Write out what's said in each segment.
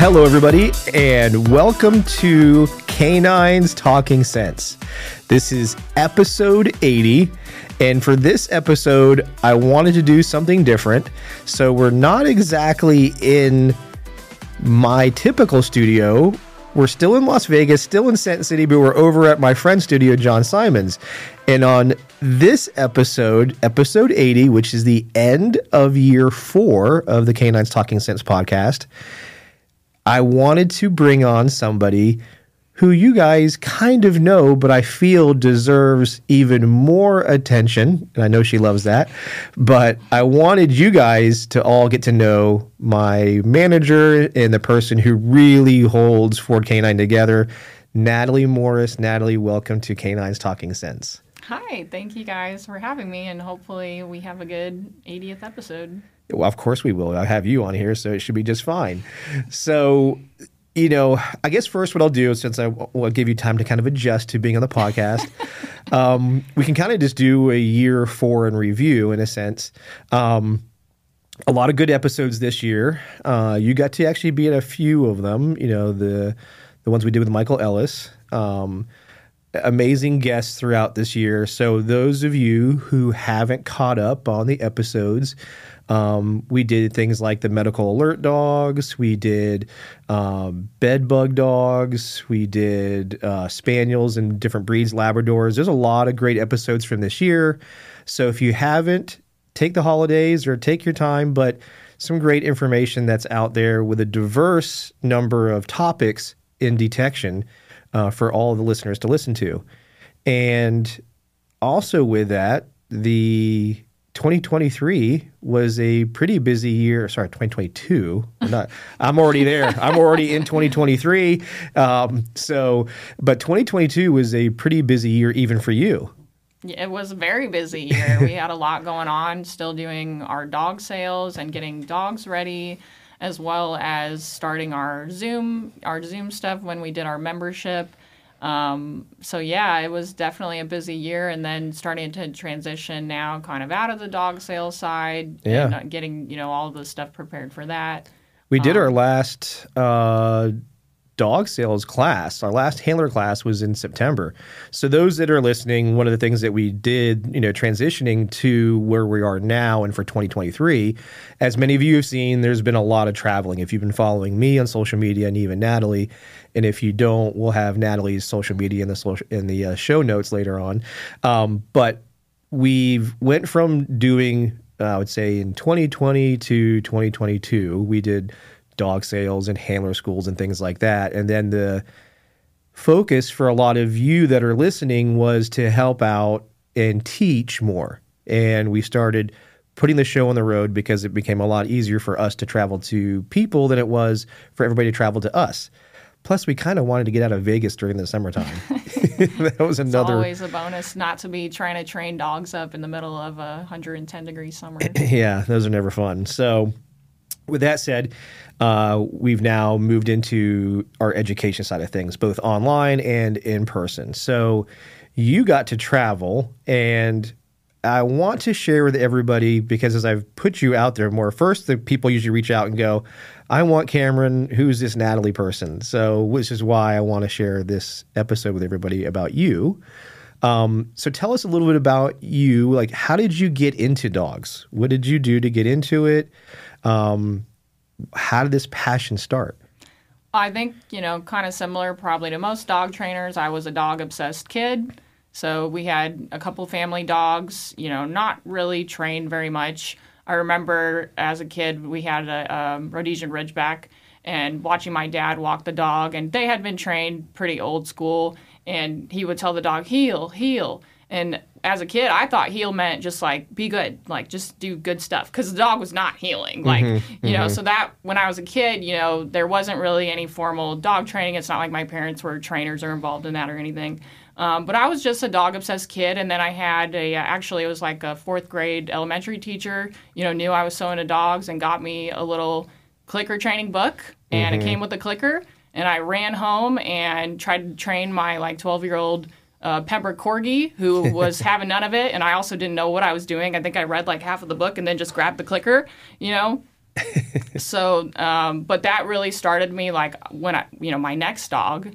Hello, everybody, and welcome to Canines Talking Sense. This is episode 80, and for this episode, I wanted to do something different. So, we're not exactly in my typical studio. We're still in Las Vegas, still in Sent City, but we're over at my friend's studio, John Simons. And on this episode, episode 80, which is the end of year four of the Canines Talking Sense podcast, I wanted to bring on somebody who you guys kind of know, but I feel deserves even more attention. And I know she loves that. But I wanted you guys to all get to know my manager and the person who really holds Ford Canine together, Natalie Morris. Natalie, welcome to Canines Talking Sense. Hi, thank you guys for having me, and hopefully we have a good 80th episode. Well, of course we will. I have you on here, so it should be just fine. So, you know, I guess first what I'll do, since I will give you time to kind of adjust to being on the podcast, um, we can kind of just do a year four in review in a sense. Um, a lot of good episodes this year. Uh, you got to actually be at a few of them. You know, the the ones we did with Michael Ellis. Um, amazing guests throughout this year. So those of you who haven't caught up on the episodes, um, we did things like the medical alert dogs. We did um, bed bug dogs. We did uh, spaniels and different breeds, Labradors. There's a lot of great episodes from this year. So if you haven't, take the holidays or take your time, but some great information that's out there with a diverse number of topics in detection uh, for all the listeners to listen to. And also with that, the 2023 was a pretty busy year. Sorry, 2022. I'm, not, I'm already there. I'm already in 2023. Um, so, but 2022 was a pretty busy year even for you. It was a very busy year. we had a lot going on, still doing our dog sales and getting dogs ready, as well as starting our Zoom, our Zoom stuff when we did our membership. Um, so yeah, it was definitely a busy year, and then starting to transition now, kind of out of the dog sales side, Yeah. and getting you know all the stuff prepared for that. We did Um, our last uh, dog sales class. Our last handler class was in September. So those that are listening, one of the things that we did, you know, transitioning to where we are now and for 2023, as many of you have seen, there's been a lot of traveling. If you've been following me on social media and even Natalie, and if you don't, we'll have Natalie's social media in the social, in the uh, show notes later on. Um, but we've went from doing uh, I would say in 2020 to 2022 we did dog sales and handler schools and things like that and then the focus for a lot of you that are listening was to help out and teach more and we started putting the show on the road because it became a lot easier for us to travel to people than it was for everybody to travel to us plus we kind of wanted to get out of Vegas during the summertime that was It's another always a bonus not to be trying to train dogs up in the middle of a 110 degree summer. yeah, those are never fun. So, with that said, uh, we've now moved into our education side of things, both online and in person. So, you got to travel, and I want to share with everybody because as I've put you out there more, first, the people usually reach out and go, I want Cameron, who's this Natalie person? So, which is why I want to share this episode with everybody about you. Um, so tell us a little bit about you. Like, how did you get into dogs? What did you do to get into it? Um, how did this passion start? I think, you know, kind of similar probably to most dog trainers. I was a dog obsessed kid. So we had a couple family dogs, you know, not really trained very much. I remember as a kid, we had a um, Rhodesian Ridgeback and watching my dad walk the dog, and they had been trained pretty old school. And he would tell the dog, heel, heel. And as a kid, I thought heal meant just like be good, like just do good stuff because the dog was not healing. Like, mm-hmm, you know, mm-hmm. so that when I was a kid, you know, there wasn't really any formal dog training. It's not like my parents were trainers or involved in that or anything. Um, but I was just a dog obsessed kid. And then I had a, uh, actually, it was like a fourth grade elementary teacher, you know, knew I was so into dogs and got me a little clicker training book. And it mm-hmm. came with a clicker. And I ran home and tried to train my like 12 year old uh, Pembroke Corgi, who was having none of it, and I also didn't know what I was doing. I think I read like half of the book and then just grabbed the clicker, you know. so, um, but that really started me like when I, you know, my next dog,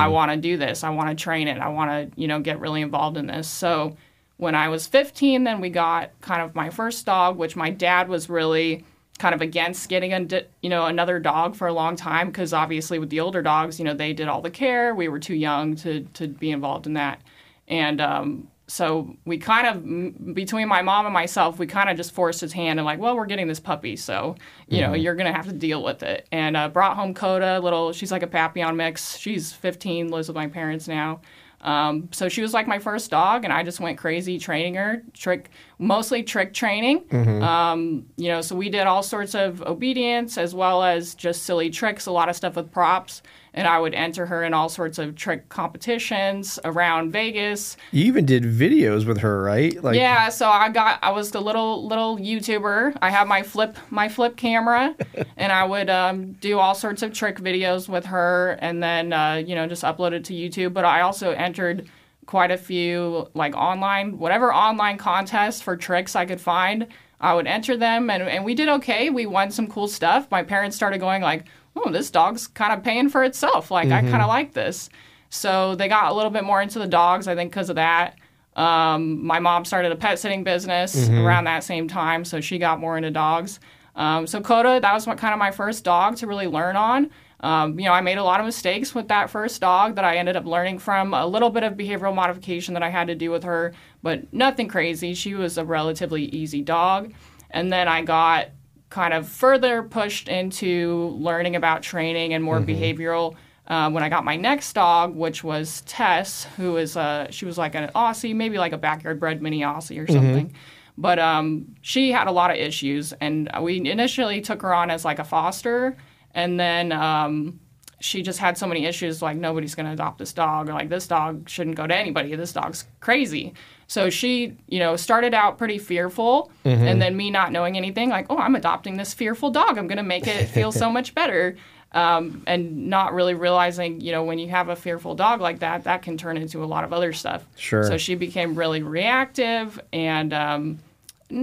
I want to do this. I want to train it. I want to, you know, get really involved in this. So when I was 15, then we got kind of my first dog, which my dad was really kind of against getting a, you know, another dog for a long time because obviously with the older dogs, you know, they did all the care. We were too young to to be involved in that, and um, so we kind of between my mom and myself we kind of just forced his hand and like well we're getting this puppy so you know you're gonna have to deal with it. And uh, brought home coda little she's like a papillon mix. She's 15 lives with my parents now. Um, so she was like my first dog and i just went crazy training her trick mostly trick training um, you know so we did all sorts of obedience as well as just silly tricks a lot of stuff with props and i would enter her in all sorts of trick competitions around vegas You even did videos with her, right? Like, yeah, so I got I was the little little YouTuber. I had my flip my flip camera, and I would um, do all sorts of trick videos with her, and then uh, you know just upload it to YouTube. But I also entered quite a few like online whatever online contests for tricks I could find. I would enter them, and and we did okay. We won some cool stuff. My parents started going like, "Oh, this dog's kind of paying for itself. Like I kind of like this." So they got a little bit more into the dogs, I think, because of that. Um, my mom started a pet sitting business around that same time, so she got more into dogs. Um, so Coda, that was what, kind of my first dog to really learn on. Um, you know, I made a lot of mistakes with that first dog that I ended up learning from. A little bit of behavioral modification that I had to do with her, but nothing crazy. She was a relatively easy dog. And then I got kind of further pushed into learning about training and more behavioral uh, when I got my next dog, which was Tess, who is uh, she was like an Aussie, maybe like a backyard bred mini Aussie or something. But um, she had a lot of issues, and we initially took her on as like a foster, and then um, she just had so many issues. Like nobody's going to adopt this dog, or like this dog shouldn't go to anybody. This dog's crazy. So she, you know, started out pretty fearful, and then me not knowing anything, like, oh, I'm adopting this fearful dog. I'm going to make it feel so much better um, and not really realizing, you know, when you have a fearful dog like that, that can turn into a lot of other stuff. Sure. So she became really reactive, and um,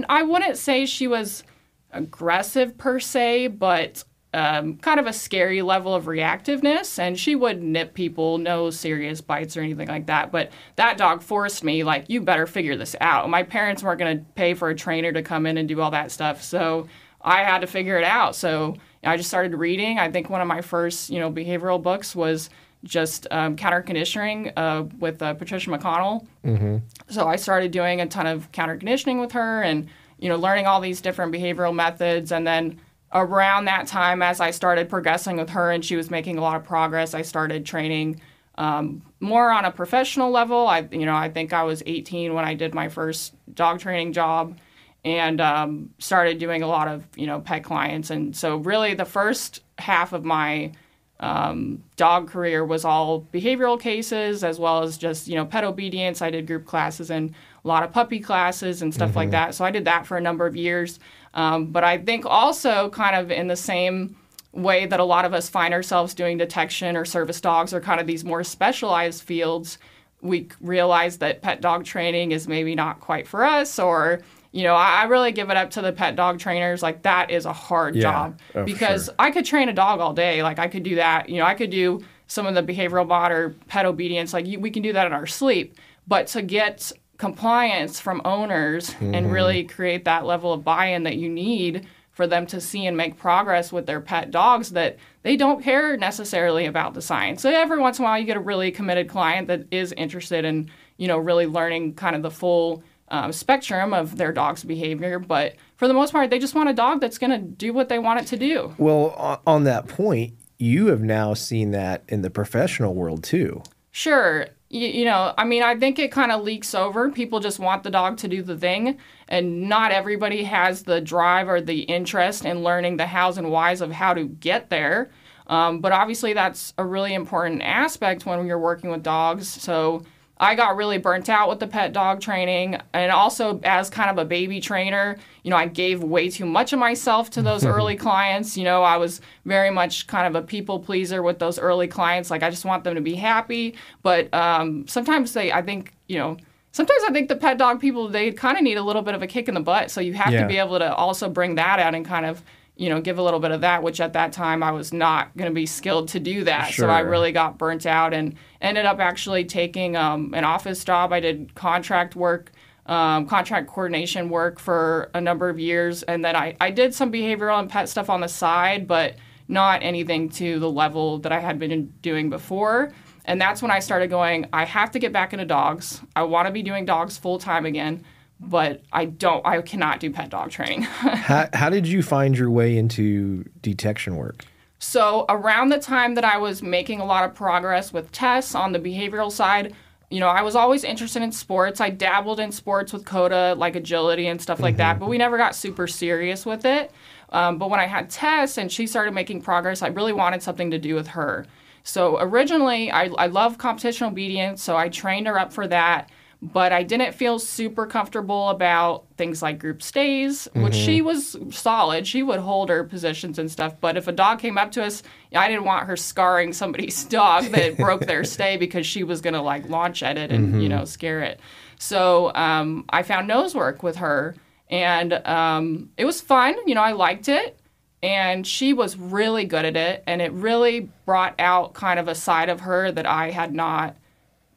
I wouldn't say she was aggressive per se, but um, kind of a scary level of reactiveness. And she would nip people, no serious bites or anything like that. But that dog forced me, like, you better figure this out. My parents weren't going to pay for a trainer to come in and do all that stuff. So I had to figure it out. So I just started reading. I think one of my first, you know, behavioral books was just um, counter conditioning uh, with uh, Patricia McConnell. So I started doing a ton of counter conditioning with her, and you know, learning all these different behavioral methods. And then around that time, as I started progressing with her, and she was making a lot of progress, I started training um, more on a professional level. I, you know, I think I was 18 when I did my first dog training job and um, started doing a lot of you know pet clients. And so really the first half of my um, dog career was all behavioral cases as well as just you know pet obedience. I did group classes and a lot of puppy classes and stuff like that. So i did that for a number of years um, but i think also kind of in the same way that a lot of us find ourselves doing detection or service dogs or kind of these more specialized fields we realize that pet dog training is maybe not quite for us or you know I, I really give it up to the pet dog trainers. Like that is a hard Yeah. job Oh, because sure. i could train a dog all day. Like i could do that. You know i could do some of the behavioral mod or pet obedience. Like you, we can do that in our sleep. But to get compliance from owners Mm-hmm. and really create that level of buy-in that you need for them to see and make progress with their pet dogs that they don't care necessarily about the science. So every once in a while you get a really committed client that is interested in, you know, really learning kind of the full um, spectrum of their dog's behavior. But for the most part, they just want a dog that's going to do what they want it to do. Well, on, on that point, you have now seen that in the professional world too. Sure. You, you know, I mean, I think it kind of leaks over. People just want the dog to do the thing, and not everybody has the drive or the interest in learning the hows and whys of how to get there. Um, but obviously, that's a really important aspect when you're working with dogs. So I got really burnt out with the pet dog training, and also as kind of a baby trainer, you know, I gave way too much of myself to those early clients. You know, I was very much kind of a people pleaser with those early clients. Like, I just want them to be happy. But um, sometimes they, I think, you know, sometimes I think the pet dog people they kind of need a little bit of a kick in the butt. So you have Yeah. to be able to also bring that out and kind of you know, give a little bit of that, which at that time I was not going to be skilled to do that. So I really got burnt out and ended up actually taking um, an office job. I did contract work, um, contract coordination work for a number of years. And then I, I did some behavioral and pet stuff on the side, but not anything to the level that I had been doing before. And that's when I started going, I have to get back into dogs. I want to be doing dogs full time again, but I don't, I cannot do pet dog training. How, how did you find your way into detection work? So around the time that I was making a lot of progress with Tess on the behavioral side, you know, I was always interested in sports. I dabbled in sports with Coda, like agility and stuff like that, but we never got super serious with it. Um, but when I had Tess and she started making progress, I really wanted something to do with her. So originally, I, I love competition obedience, so I trained her up for that. But I didn't feel super comfortable about things like group stays, which she was solid. She would hold her positions and stuff. But if a dog came up to us, I didn't want her scarring somebody's dog that broke their stay because she was going to like launch at it and, you know, scare it. So um, I found nose work with her and um, it was fun. You know, I liked it and she was really good at it and it really brought out kind of a side of her that i had not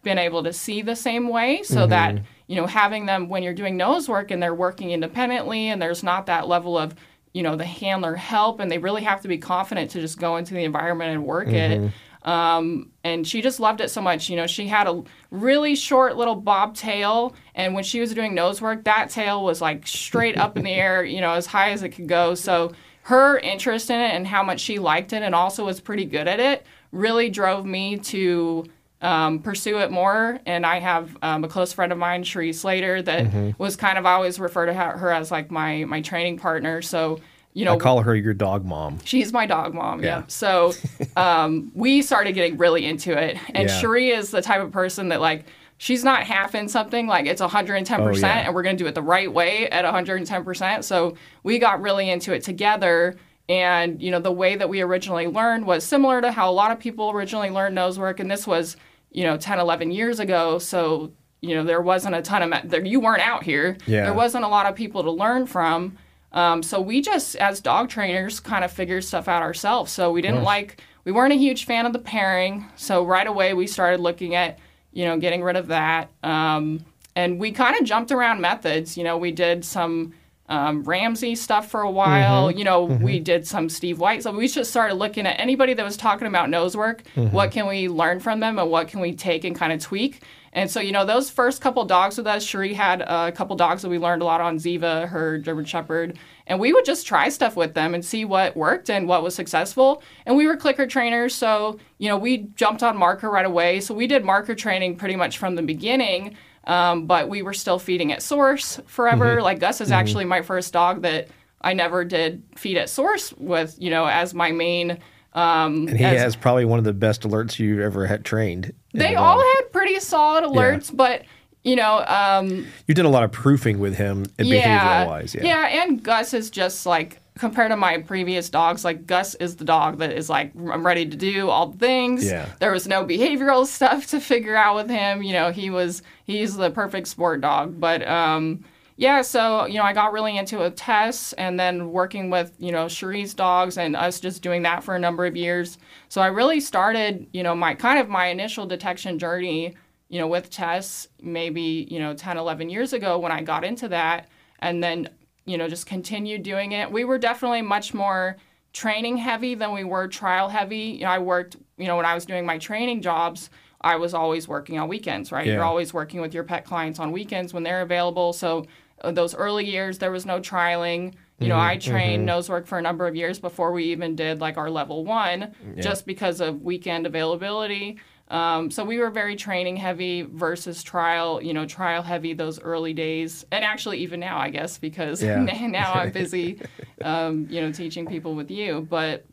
been able to see the same way so that you know having them when you're doing nose work and they're working independently and there's not that level of you know the handler help and they really have to be confident to just go into the environment and work it um, and she just loved it so much. You know, she had a really short little bob tail, and when she was doing nose work, that tail was like straight up in the air, you know, as high as it could go. So her interest in it and how much she liked it, and also was pretty good at it, really drove me to um, pursue it more. And I have um, a close friend of mine, Cherie Slater, that was kind of I always refer to her as like my my training partner. So you know, I call her your dog mom. She's my dog mom. Yeah. Yeah. So um, we started getting really into it, and Yeah. Cherie is the type of person that like she's not half in something like it's 110 Oh, percent, yeah. and we're gonna do it the right way at 110 percent. So we got really into it together. And you know the way that we originally learned was similar to how a lot of people originally learned nose work, and this was you know 10, 11 years ago. So you know there wasn't a ton of there, you weren't out here. Yeah. There wasn't a lot of people to learn from. Um, so we just, as dog trainers, kind of figured stuff out ourselves. So we didn't like, we weren't a huge fan of the pairing. So right away we started looking at, you know, getting rid of that. Um, and we kind of jumped around methods. You know, we did some um, Ramsey stuff for a while. Mm-hmm. You know, we mm-hmm. did some Steve White. So we just started looking at anybody that was talking about nose work. Mm-hmm. What can we learn from them and what can we take and kind of tweak? And so, you know, those first couple dogs with us, Cherie had a couple dogs that we learned a lot on Ziva, her German Shepherd, and we would just try stuff with them and see what worked and what was successful. And we were clicker trainers, so, you know, we jumped on marker right away. So we did marker training pretty much from the beginning, um, but we were still feeding at source forever. Like Gus is actually my first dog that I never did feed at source with, you know, as my main. Um, And he as- has probably one of the best alerts you've ever had trained. they the all dog. had pretty solid alerts, but you know, um, You've done a lot of proofing with him and yeah, behavioral wise. Yeah. yeah, and Gus is just like compared to my previous dogs, like Gus is the dog that is like I'm ready to do all the things. Yeah. There was no behavioral stuff to figure out with him. You know, he was he's the perfect sport dog. But um yeah, so you know, I got really into a Tess and then working with, you know, Cherie's dogs and us just doing that for a number of years. So I really started, you know, my kind of my initial detection journey, you know, with Tess maybe, you know, 10, 11 years ago when I got into that and then, you know, just continued doing it. We were definitely much more training heavy than we were trial heavy. You know, I worked, you know, when I was doing my training jobs, I was always working on weekends, right? Yeah. You're always working with your pet clients on weekends when they're available. So uh, those early years, there was no trialing. You know, I mm-hmm, trained mm-hmm. nose work for a number of years before we even did like our level one, mm, just because of weekend availability. Um, so we were very training heavy versus trial, you know, trial heavy those early days, and actually even now, I guess, because Yeah. now I'm busy, um, you know, teaching people with you. But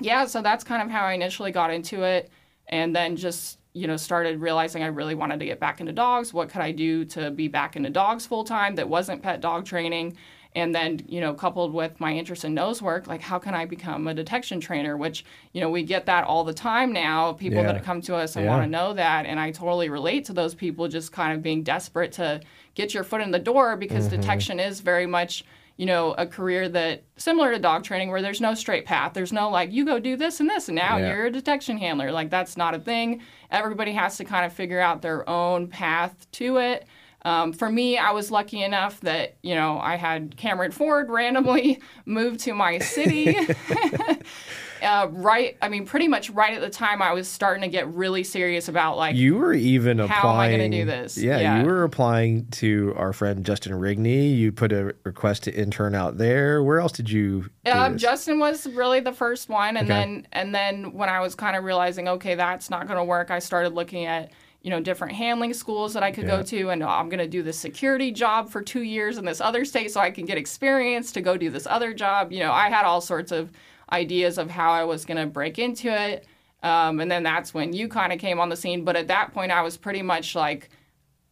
yeah, so that's kind of how I initially got into it, and then just you know started realizing I really wanted to get back into dogs. What could I do to be back into dogs full time that wasn't pet dog training? And then, you know, coupled with my interest in nose work, like how can I become a detection trainer? Which, you know, we get that all the time now. People Yeah. that come to us and Yeah. want to know that. And I totally relate to those people just kind of being desperate to get your foot in the door because Mm-hmm. detection is very much, you know, a career that similar to dog training where there's no straight path. There's no like you go do this and this and now Yeah. you're a detection handler. Like that's not a thing. Everybody has to kind of figure out their own path to it. Um, for me, I was lucky enough that you know I had Cameron Ford randomly move to my city. uh, right, I mean, pretty much right at the time I was starting to get really serious about like You were even How am I applying. gonna do this? Yeah, Yeah. you were applying to our friend Justin Rigney. You put a request to intern out there. Where else did you? Um? Justin was really the first one, and Okay. then and then when I was kind of realizing, okay, that's not going to work, I started looking at you know different handling schools that I could Yeah. go to, and oh, I'm going to do this security job for two years in this other state so I can get experience to go do this other job. You know, I had all sorts of ideas of how I was going to break into it, um, and then that's when you kind of came on the scene. But at that point, I was pretty much like.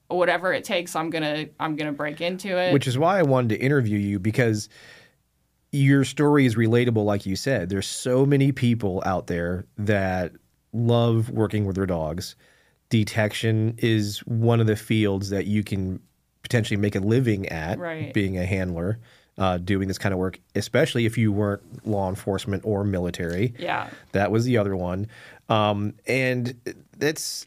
Whatever it takes, I'm gonna I'm gonna break into it. which is why I wanted to interview you because your story is relatable, like you said. There's so many people out there that love working with their dogs. Detection is one of the fields that you can potentially make a living at, Right. being a handler, uh, doing this kind of work, especially if you weren't law enforcement or military. yeah, That was the other one. Um, and it's,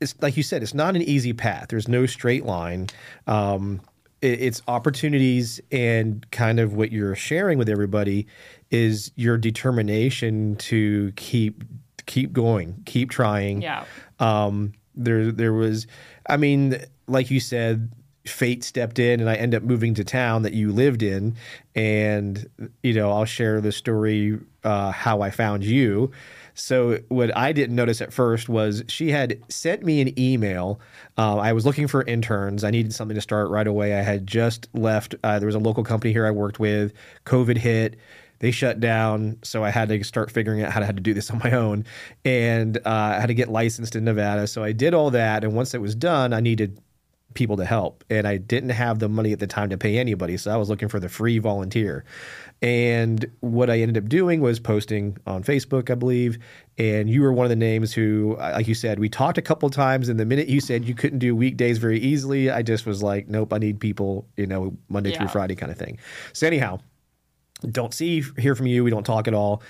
it's like you said, it's not an easy path. There's no straight line. Um, it, it's opportunities and kind of what you're sharing with everybody is your determination to keep keep going, keep trying. yeah. Um, there, there was, I mean, like you said, fate stepped in, and I end up moving to town that you lived in, and you know, I'll share the story uh, how I found you. So what I didn't notice at first was she had sent me an email. Uh, I was looking for interns. I needed something to start right away. I had just left. Uh, there was a local company here I worked with. COVID hit they shut down so i had to start figuring out how to, how to do this on my own. And uh, i had to get licensed in nevada so i did all that and once it was done i needed people to help and i didn't have the money at the time to pay anybody so i was looking for the free volunteer. And what i ended up doing was posting on facebook i believe and you were one of the names who like you said we talked a couple times and the minute you said you couldn't do weekdays very easily i just was like nope i need people you know monday through friday kind of thing. So anyhow don't see hear from you we don't talk at all.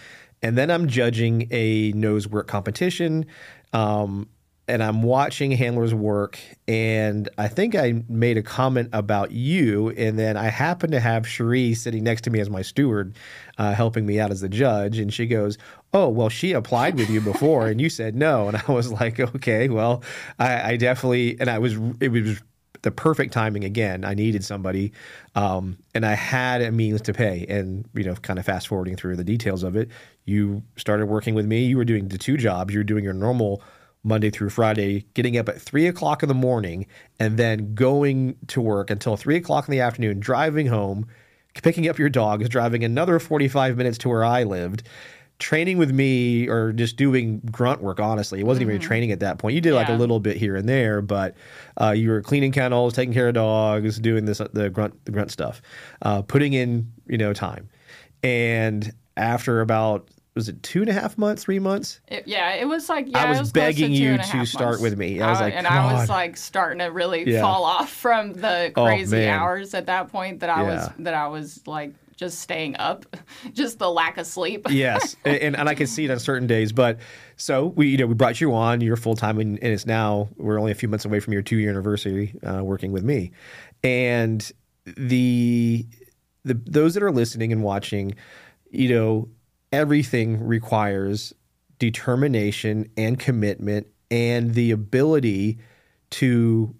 And then i'm judging a nose work competition um, and i'm watching handlers work and i think i made a comment about you and then i happen to have cherie sitting next to me as my steward uh, helping me out as the judge and she goes oh well she applied with you before and you said no and i was like okay well i, I definitely and i was it was the perfect timing again. I needed somebody, um, and I had a means to pay. And you know, kind of fast forwarding through the details of it, you started working with me. You were doing the two jobs. You were doing your normal Monday through Friday, getting up at three o'clock in the morning, and then going to work until three o'clock in the afternoon, driving home, picking up your dogs, driving another forty-five minutes to where I lived. Training with me or just doing grunt work, honestly. It wasn't even training at that point. You did like a little bit here and there, but uh, you were cleaning kennels, taking care of dogs, doing this the grunt the grunt stuff, uh, putting in you know time, and after about was it two and a half months, three months? It, yeah, it was like yeah, I was was begging to you to start months. with me. I was like, and I was like starting to really Yeah. fall off from the Oh, crazy man. hours at that point that I Yeah. was that I was like just staying up, just the lack of sleep. yes, and, and I can see it on certain days. But so we, you know, we brought you on. You're full time, and, and it's now we're only a few months away from your two year anniversary uh, working with me. And the the those that are listening and watching, you know, everything requires determination and commitment and the ability to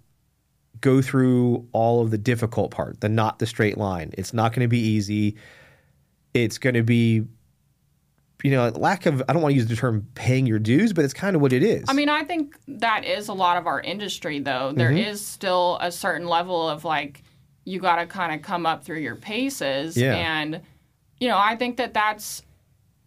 go through all of the difficult part, the not the straight line. It's not going to be easy. It's going to be, you know, lack of, I don't want to use the term paying your dues, but it's kind of what it is. I mean, I think that is a lot of our industry, though. There Mm-hmm. is still a certain level of like, you got to kind of come up through your paces. Yeah. And, you know, I think that that's,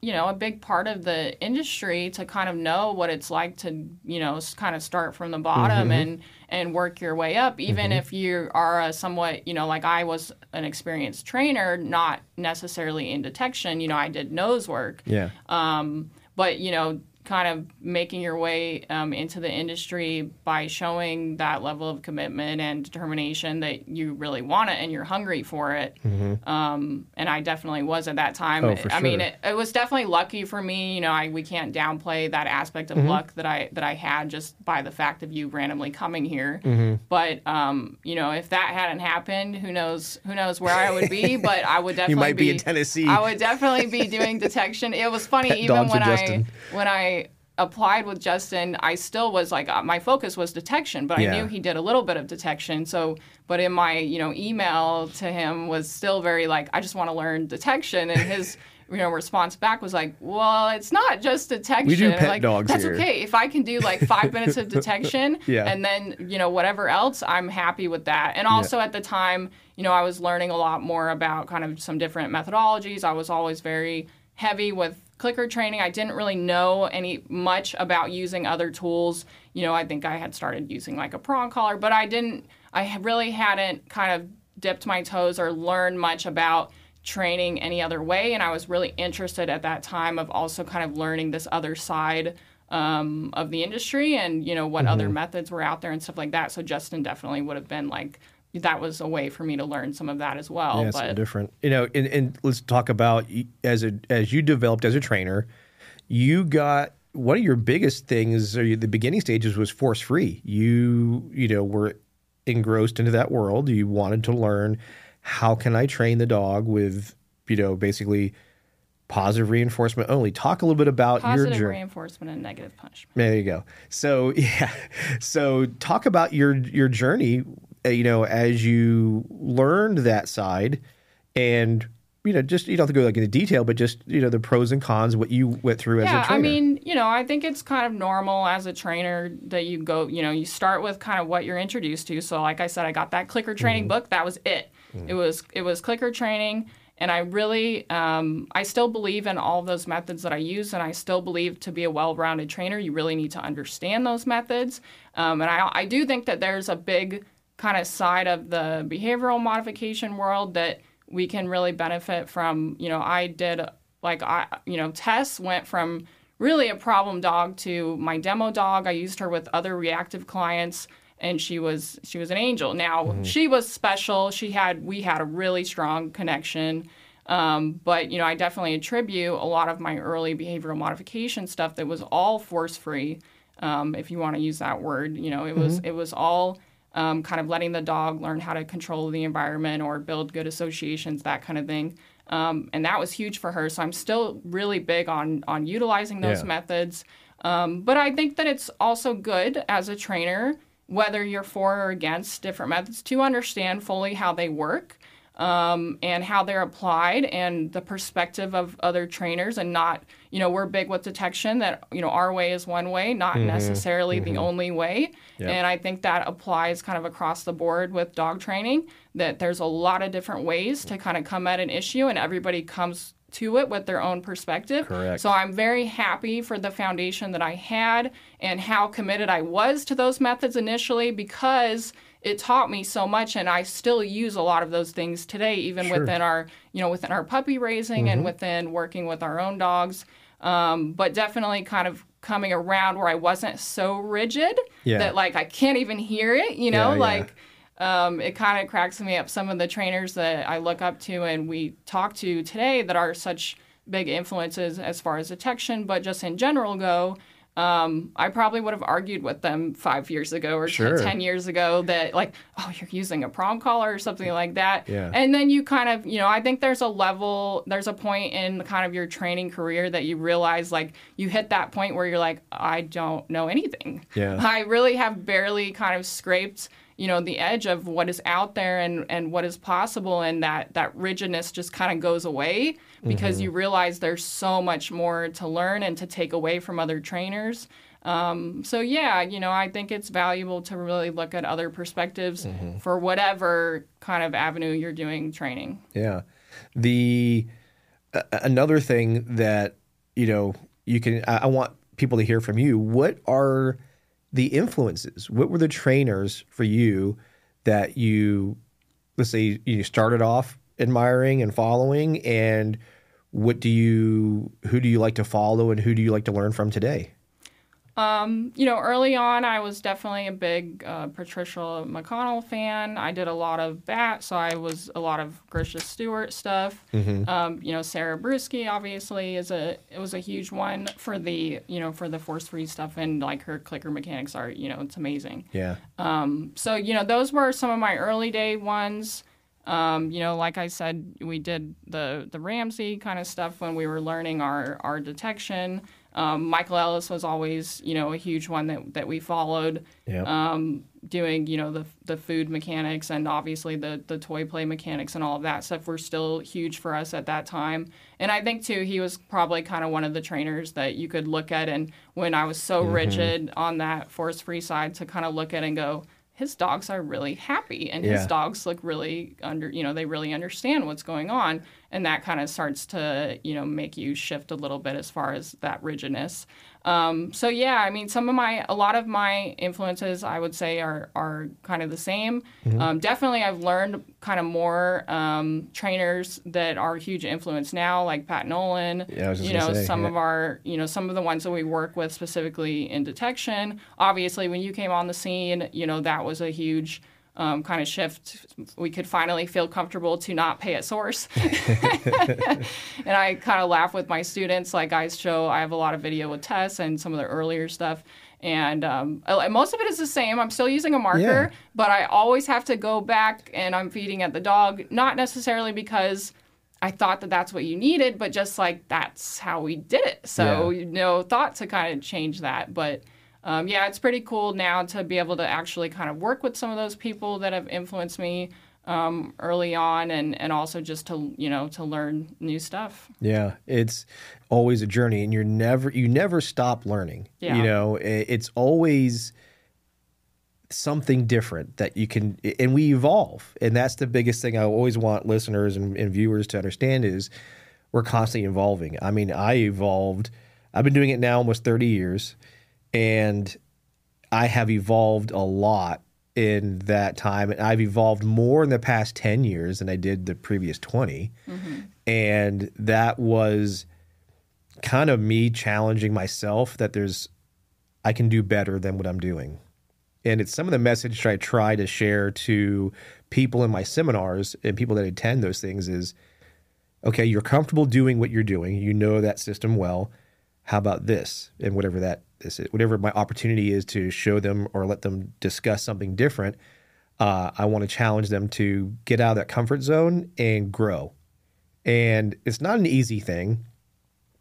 you know, a big part of the industry to kind of know what it's like to, you know, kind of start from the bottom Mm-hmm. and and work your way up. Even if you are a somewhat, you know, like I was an experienced trainer, not necessarily in detection. You know, I did nose work yeah. um, but you know kind of making your way um, into the industry by showing that level of commitment and determination that you really want it and you're hungry for it. Mm-hmm. Um, and I definitely was at that time. Oh, for I sure. mean, it, it was definitely lucky for me. You know, I, we can't downplay that aspect of luck that I that I had just by the fact of you randomly coming here. But um, you know, if that hadn't happened, who knows? Who knows where I would be? But I would definitely you might be in Tennessee. I would definitely be doing detection. It was funny Pet even when I when I applied with Justin, I still was like uh, my focus was detection, but Yeah. I knew he did a little bit of detection. So, but in my you know email to him was still very like I just want to learn detection, and his you know response back was like, well, it's not just detection. We do pet like, dogs That's here." okay if I can do like five minutes of detection, Yeah. and then you know whatever else, I'm happy with that. And also at the time, you know, I was learning a lot more about kind of some different methodologies. I was always very heavy with clicker training. I didn't really know any much about using other tools. You know, I think I had started using like a prong collar, but I didn't. I really hadn't kind of dipped my toes or learned much about training any other way. And I was really interested at that time of also kind of learning this other side um, of the industry and you know what Mm-hmm. other methods were out there and stuff like that. So Justin definitely would have been like that was a way for me to learn some of that as well. Yeah, but different. You know, and, and let's talk about as a as you developed as a trainer, you got one of your biggest things or the beginning stages was force free. You you know were engrossed into that world. You wanted to learn how can I train the dog with you know basically positive reinforcement only. Talk a little bit about positive your journey. Positive reinforcement and negative punishment. There you go. So yeah, so talk about your your journey. Uh, You know, as you learned that side, and you know, just you don't have to go like into detail, but just you know the pros and cons, what you went through as a trainer. I mean, you know, I think it's kind of normal as a trainer that you go, you know, you start with kind of what you're introduced to. So, like I said, I got that clicker training Mm-hmm. book. That was it. It was it was clicker training, and I really, um, I still believe in all those methods that I use, and I still believe to be a well-rounded trainer, you really need to understand those methods. Um, and I I do think that there's a big kind of side of the behavioral modification world that we can really benefit from. You know, I did like I you know Tess went from really a problem dog to my demo dog. I used her with other reactive clients and she was she was an angel. Now she was special. She had we had a really strong connection. Um, but you know, I definitely attribute a lot of my early behavioral modification stuff that was all force free, um, if you want to use that word. You know, it was it was all um, kind of letting the dog learn how to control the environment or build good associations, that kind of thing. Um, and that was huge for her. So I'm still really big on on utilizing those Yeah. methods. Um, but I think that it's also good as a trainer, whether you're for or against different methods, to understand fully how they work um, and how they're applied and the perspective of other trainers and not, you know, we're big with detection that, you know, our way is one way, not necessarily the only way. Yep. And I think that applies kind of across the board with dog training, that there's a lot of different ways to kind of come at an issue and everybody comes to it with their own perspective. Correct. So I'm very happy for the foundation that I had and how committed I was to those methods initially because it taught me so much and I still use a lot of those things today even Sure. within our you know within our puppy raising Mm-hmm. and within working with our own dogs um, but definitely kind of coming around where I wasn't so rigid Yeah. that like I can't even hear it you know Yeah, yeah. like um, it kind of cracks me up. Some of the trainers that I look up to and we talk to today that are such big influences as far as detection, but just in general go. Um, I probably would have argued with them five years ago or Sure. 10 years ago that, like, oh, you're using a prong collar or something like that. Yeah. And then you kind of, you know, I think there's a level, there's a point in kind of your training career that you realize, like, you hit that point where you're like, I don't know anything. Yeah. I really have barely kind of scraped you know the edge of what is out there and and what is possible and that that rigidness just kind of goes away because you realize there's so much more to learn and to take away from other trainers um, so yeah you know i think it's valuable to really look at other perspectives for whatever kind of avenue you're doing training Yeah. The uh, another thing that you know you can I, I want people to hear from you. What are the influences? What were the trainers for you that you let's say you started off admiring and following and what do you who do you like to follow and who do you like to learn from today? Um, you know, early on, I was definitely a big uh, Patricia McConnell fan. I did a lot of that, so I was a lot of Grisha Stewart stuff. Mm-hmm. Um, you know, Sara Brueske obviously is a it was a huge one for the you know for the force free stuff and like her clicker mechanics are you know it's amazing. Yeah. So you know those were some of my early day ones. Um, you know, like I said, we did the the Ramsey kind of stuff when we were learning our our detection. Um, Michael Ellis was always you know a huge one that that we followed Yeah. um, doing you know the the food mechanics and obviously the the toy play mechanics and all of that stuff were still huge for us at that time. And I think too he was probably kind of one of the trainers that you could look at and when I was so rigid on that force free side to kind of look at and go his dogs are really happy and his Yeah. dogs look really under you know they really understand what's going on and that kind of starts to you know make you shift a little bit as far as that rigidness um, so yeah i mean some of my a lot of my influences i would say are are kind of the same. Um, definitely i've learned kind of more um, trainers that are a huge influence now like pat nolan Yeah, I was just you know say, some yeah. of our you know some of the ones that we work with specifically in detection. Obviously when you came on the scene you know that was a huge um, kind of shift we could finally feel comfortable to not pay at source and i kind of laugh with my students like i show i have a lot of video with Tess and some of the earlier stuff and um, most of it is the same i'm still using a marker Yeah. but i always have to go back and i'm feeding at the dog not necessarily because I thought that that's what you needed, but just like that's how we did it. So Yeah. no thought to kind of change that. But um, yeah, it's pretty cool now to be able to actually kind of work with some of those people that have influenced me um, early on, and and also just to you know to learn new stuff. Yeah, it's always a journey, and you're never you never stop learning. Yeah. You know, it's always something different that you can, and we evolve, and that's the biggest thing I always want listeners and, and viewers to understand is we're constantly evolving. I mean, I evolved. I've been doing it now almost thirty years, and I have evolved a lot in that time. And I've evolved more in the past 10 years than I did the previous 20. Mm-hmm. And that was kind of me challenging myself that there's, I can do better than what I'm doing. And it's some of the message that I try to share to people in my seminars and people that attend those things is okay, you're comfortable doing what you're doing. You know that system well. How about this? And whatever that this is, whatever my opportunity is to show them or let them discuss something different, uh, I want to challenge them to get out of that comfort zone and grow. And it's not an easy thing.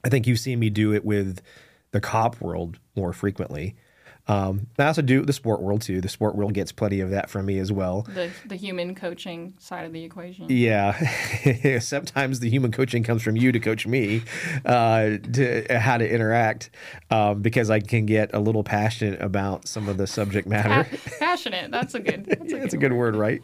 I think you've seen me do it with the cop world more frequently. Um, I also do the sport world too. The sport world gets plenty of that from me as well. The the human coaching side of the equation. Yeah, sometimes the human coaching comes from you to coach me uh, to how to interact um, because I can get a little passionate about some of the subject matter. Pa- passionate. That's a good. That's a It's a good. good word, right?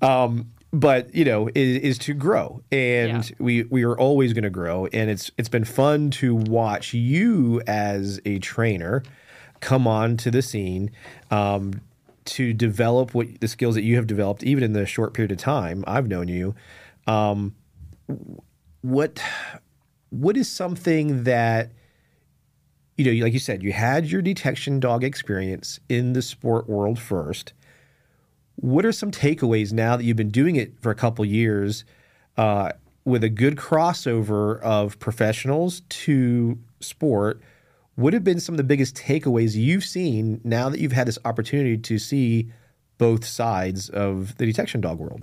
Um, but you know, is, is to grow, and Yeah. we we are always going to grow, and it's it's been fun to watch you as a trainer come on to the scene. Um, to develop what the skills that you have developed, even in the short period of time I've known you, um, what what is something that you know, like you said, you had your detection dog experience in the sport world first. What are some takeaways now that you've been doing it for a couple years uh, with a good crossover of professionals to sport? What have been some of the biggest takeaways you've seen now that you've had this opportunity to see both sides of the detection dog world?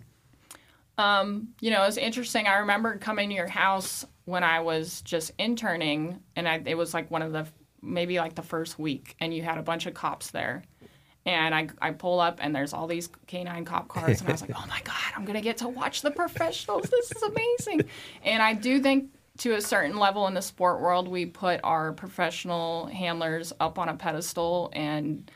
Um, you know, it's interesting. I remember coming to your house when I was just interning, and I, it was like one of the maybe like the first week, and you had a bunch of cops there. And I, I pull up, and there's all these canine cop cars, and I was like, oh my God, I'm going to get to watch the professionals. This is amazing. And I do think to a certain level in the sport world, we put our professional handlers up on a pedestal and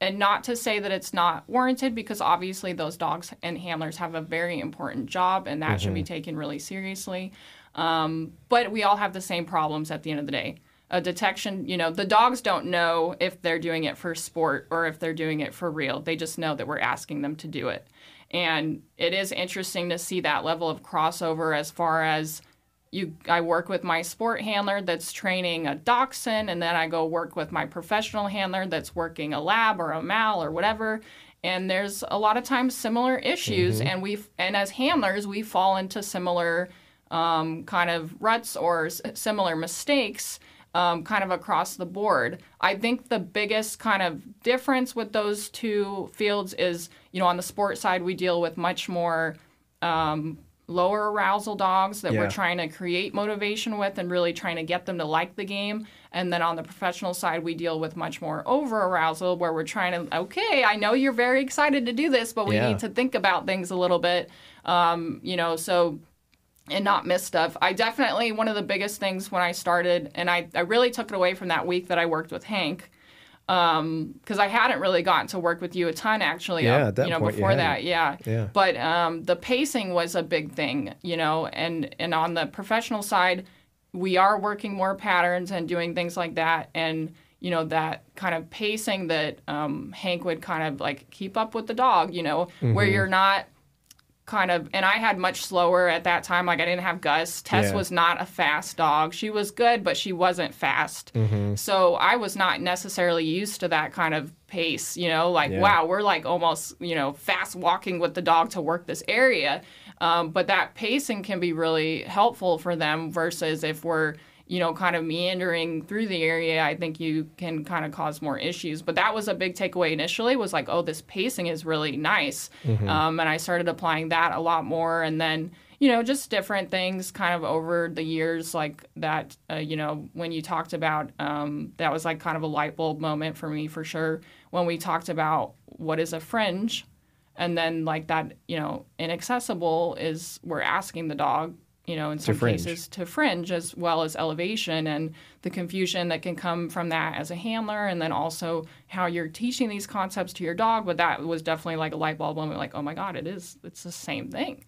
and not to say that it's not warranted because obviously those dogs and handlers have a very important job and that should be taken really seriously. Um, but we all have the same problems at the end of the day. A detection you know the dogs don't know if they're doing it for sport or if they're doing it for real. They just know that we're asking them to do it. And it is interesting to see that level of crossover as far as you I work with my sport handler that's training a dachshund and then I go work with my professional handler that's working a lab or a mal or whatever and there's a lot of times similar issues and we and as handlers we fall into similar um, kind of ruts or s- similar mistakes um, kind of across the board. I think the biggest kind of difference with those two fields is, you know, on the sport side, we deal with much more um, lower arousal dogs that Yeah. we're trying to create motivation with and really trying to get them to like the game. And then on the professional side, we deal with much more over arousal where we're trying to, okay, I know you're very excited to do this, but we Yeah. need to think about things a little bit. Um, you know, so and not miss stuff. I definitely one of the biggest things when I started, and I, I really took it away from that week that I worked with Hank, because I hadn't really gotten to work with you a ton actually. Yeah, up, at that you know, you before that, yeah. Yeah. But um, the pacing was a big thing, you know, and and on the professional side, we are working more patterns and doing things like that, and you know that kind of pacing that um, Hank would kind of like keep up with the dog, you know, Mm-hmm. where you're not kind of and I had much slower at that time. Like I didn't have Gus. Tess Yeah. was not a fast dog. She was good, but she wasn't fast. Mm-hmm. So I was not necessarily used to that kind of pace, you know, like Yeah. wow, we're like almost, you know, fast walking with the dog to work this area. Um, but that pacing can be really helpful for them versus if we're you know, kind of meandering through the area, I think you can kind of cause more issues. But that was a big takeaway initially was like, oh, this pacing is really nice. Um, and I started applying that a lot more. And then, you know, just different things kind of over the years, like that, uh, you know, when you talked about um, that was like kind of a light bulb moment for me for sure. When we talked about what is a fringe, and then like that, you know, inaccessible is we're asking the dog, you know, in some fringe. cases to fringe as well as elevation and the confusion that can come from that as a handler and then also how you're teaching these concepts to your dog. But that was definitely like a light bulb moment like oh my god it is it's the same thing.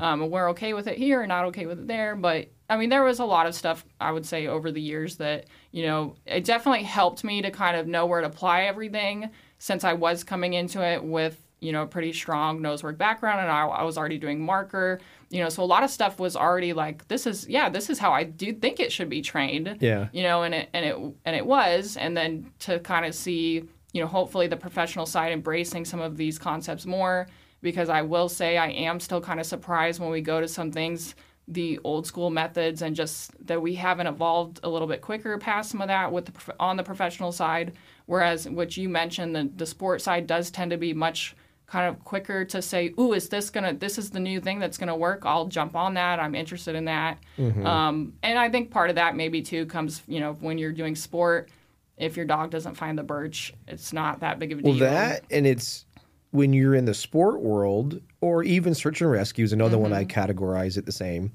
Um, we're okay with it here and not okay with it there. But i mean there was a lot of stuff i would say over the years that you know it definitely helped me to kind of know where to apply everything since i was coming into it with you know, pretty strong nose work background, and I, I was already doing marker. You know, so a lot of stuff was already like, this is yeah, this is how I do think it should be trained. Yeah. You know, and it and it and it was, and then to kind of see, you know, hopefully the professional side embracing some of these concepts more, because I will say I am still kind of surprised when we go to some things the old school methods and just that we haven't evolved a little bit quicker past some of that with the on the professional side whereas what you mentioned the, the sport side does tend to be much kind of quicker to say ooh is this gonna this is the new thing that's gonna work i'll jump on that i'm interested in that Mm-hmm. um, and i think part of that maybe too comes you know when you're doing sport if your dog doesn't find the birch it's not that big of a deal. Well, that and it's when you're in the sport world or even search and rescue is another one I Mm-hmm. categorize it the same.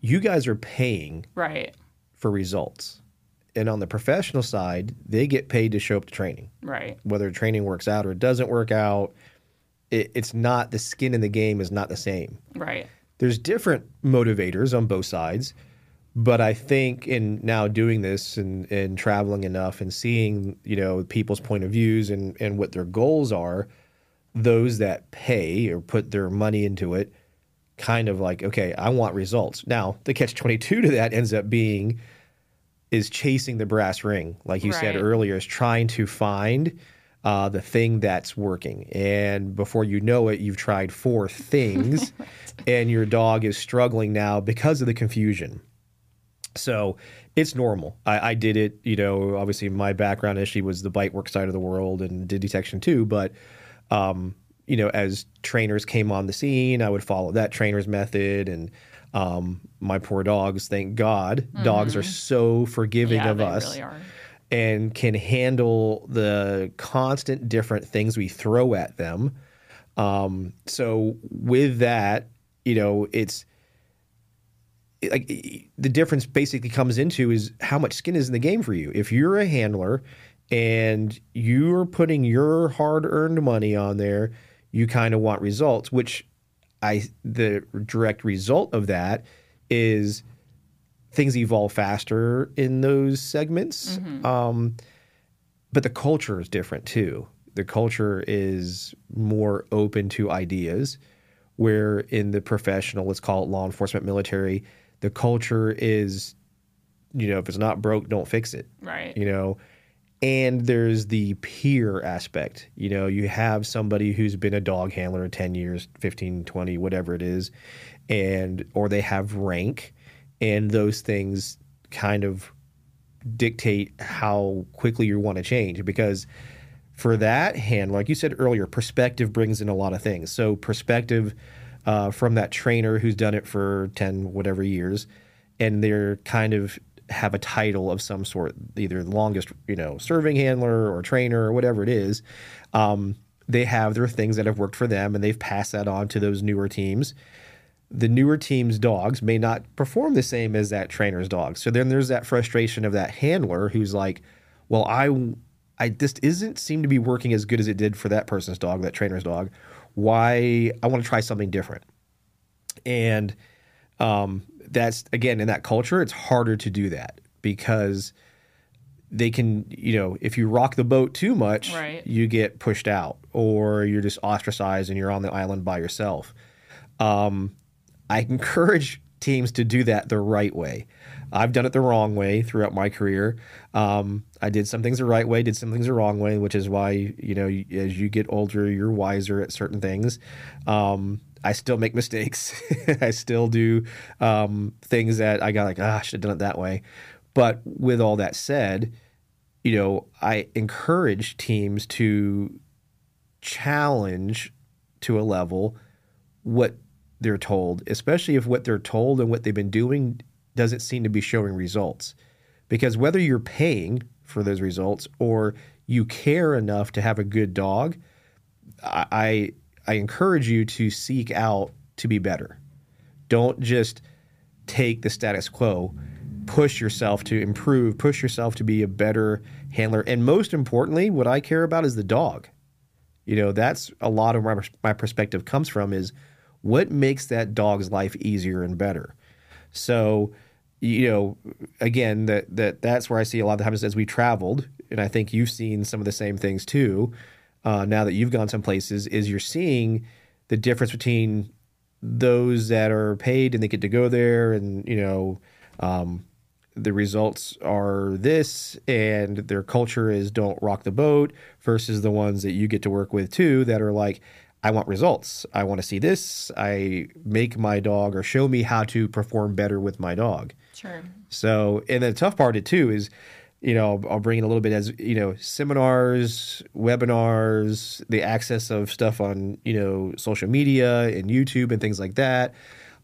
You guys are paying right for results. And on the professional side, they get paid to show up to training. right Whether training works out or it doesn't work out, it, it's not the skin in the game is not the same. right There's different motivators on both sides, but I think in now doing this and, and traveling enough and seeing, you know, people's point of views and, and what their goals are, those that pay or put their money into it kind of like, okay, I want results. Now, the catch 22 to that ends up being is chasing the brass ring, like you said earlier, is trying to find uh, the thing that's working. And before you know it, you've tried four things, and your dog is struggling now because of the confusion. So it's normal. I, I did it, you know, obviously my background issue was the bite work side of the world and did detection too. But, um, you know, as trainers came on the scene, I would follow that trainer's method. And um, my poor dogs, thank God, dogs are so forgiving Mm-hmm. yeah of they us really are and can handle the constant different things we throw at them. Um, so with that, you know, it's it- like the difference basically comes into is how much skin is in the game for you. If you're a handler and you're putting your hard-earned money on there, you kind of want results, which I the direct result of that is things evolve faster in those segments. Um, but the culture is different too. The culture is more open to ideas, where in the professional, let's call it law enforcement, military, the culture is, you know, if it's not broke, don't fix it. Right. You know, and there's the peer aspect. You know, you have somebody who's been a dog handler 10 years, 15, 20, whatever it is, and or they have rank and those things kind of dictate how quickly you want to change because for that hand, like you said earlier, perspective brings in a lot of things. So perspective uh, from that trainer who's done it for 10 whatever years and they're kind of have a title of some sort, either the longest, you know, serving handler or trainer or whatever it is. Um, they have their things that have worked for them and they've passed that on to those newer teams. The newer team's dogs may not perform the same as that trainer's dog. So then there's that frustration of that handler who's like, well, I, I this isn't seem to be working as good as it did for that person's dog, that trainer's dog. Why I want to try something different. And um, that's again in that culture, it's harder to do that because they can, you know, if you rock the boat too much, Right. you get pushed out or you're just ostracized and you're on the island by yourself. Um, I encourage teams to do that the right way. I've done it the wrong way throughout my career. Um, I did some things the right way, did some things the wrong way, which is why you know as you get older, you're wiser at certain things. Um, I still make mistakes. I still do um, things that I got like, ah, I should have done it that way. But with all that said, you know, I encourage teams to challenge to a level what they're told, especially if what they're told and what they've been doing doesn't seem to be showing results. Because whether you're paying for those results or you care enough to have a good dog, I I, encourage you to seek out to be better. Don't just take the status quo. Push yourself to improve, push yourself to be a better handler. And most importantly, what I care about is the dog. You know, that's a lot of my, my perspective comes from is what makes that dog's life easier and better. So, you know, again, that that that's where I see a lot of the times as we traveled, and I think you've seen some of the same things too. Uh, now that you've gone some places, is you're seeing the difference between those that are paid and they get to go there, and you know, um, the results are this, and their culture is don't rock the boat, versus the ones that you get to work with too that are like, I want results. I want to see this. I make my dog or show me how to perform better with my dog. Sure. So, and the tough part of it too is, you know, I'll bring in a little bit as you know, seminars, webinars, the access of stuff on you know social media and YouTube and things like that,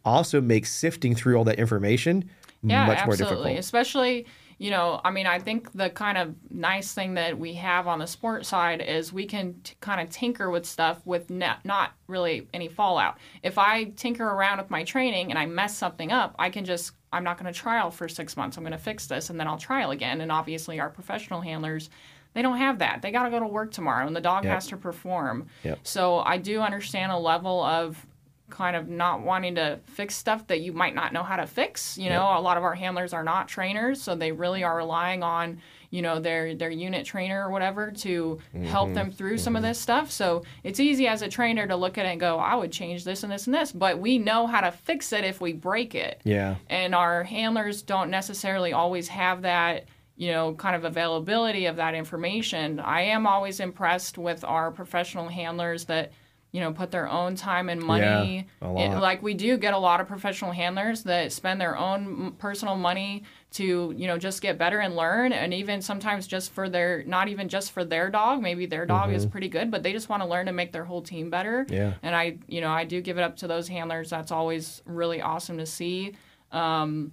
also makes sifting through all that information yeah, much more difficult. Especially, you know, I mean, I think the kind of nice thing that we have on the sport side is we can t- kind of tinker with stuff with not, not really any fallout. If I tinker around with my training and I mess something up, I can just, I'm not going to trial for six months. I'm going to fix this and then I'll trial again. And obviously, our professional handlers, they don't have that. They got to go to work tomorrow and the dog Yep. has to perform. Yep. So I do understand a level of kind of not wanting to fix stuff that you might not know how to fix. You know, a lot of our handlers are not trainers, so they really are relying on, you know, their their unit trainer or whatever to help mm-hmm. them through some of mm-hmm. this stuff. So it's easy as a trainer to look at it and go, I would change this and this and this, but we know how to fix it if we break it Yeah. and our handlers don't necessarily always have that you know kind of availability of that information i am always impressed with our professional handlers that you know put their own time and money Yeah, a lot. in- like we do get a lot of professional handlers that spend their own personal money to you know just get better and learn and even sometimes just for their not even just for their dog maybe their dog is pretty good but they just want to learn to make their whole team better Mm-hmm. Yeah. and i you know i do give it up to those handlers that's always really awesome to see um,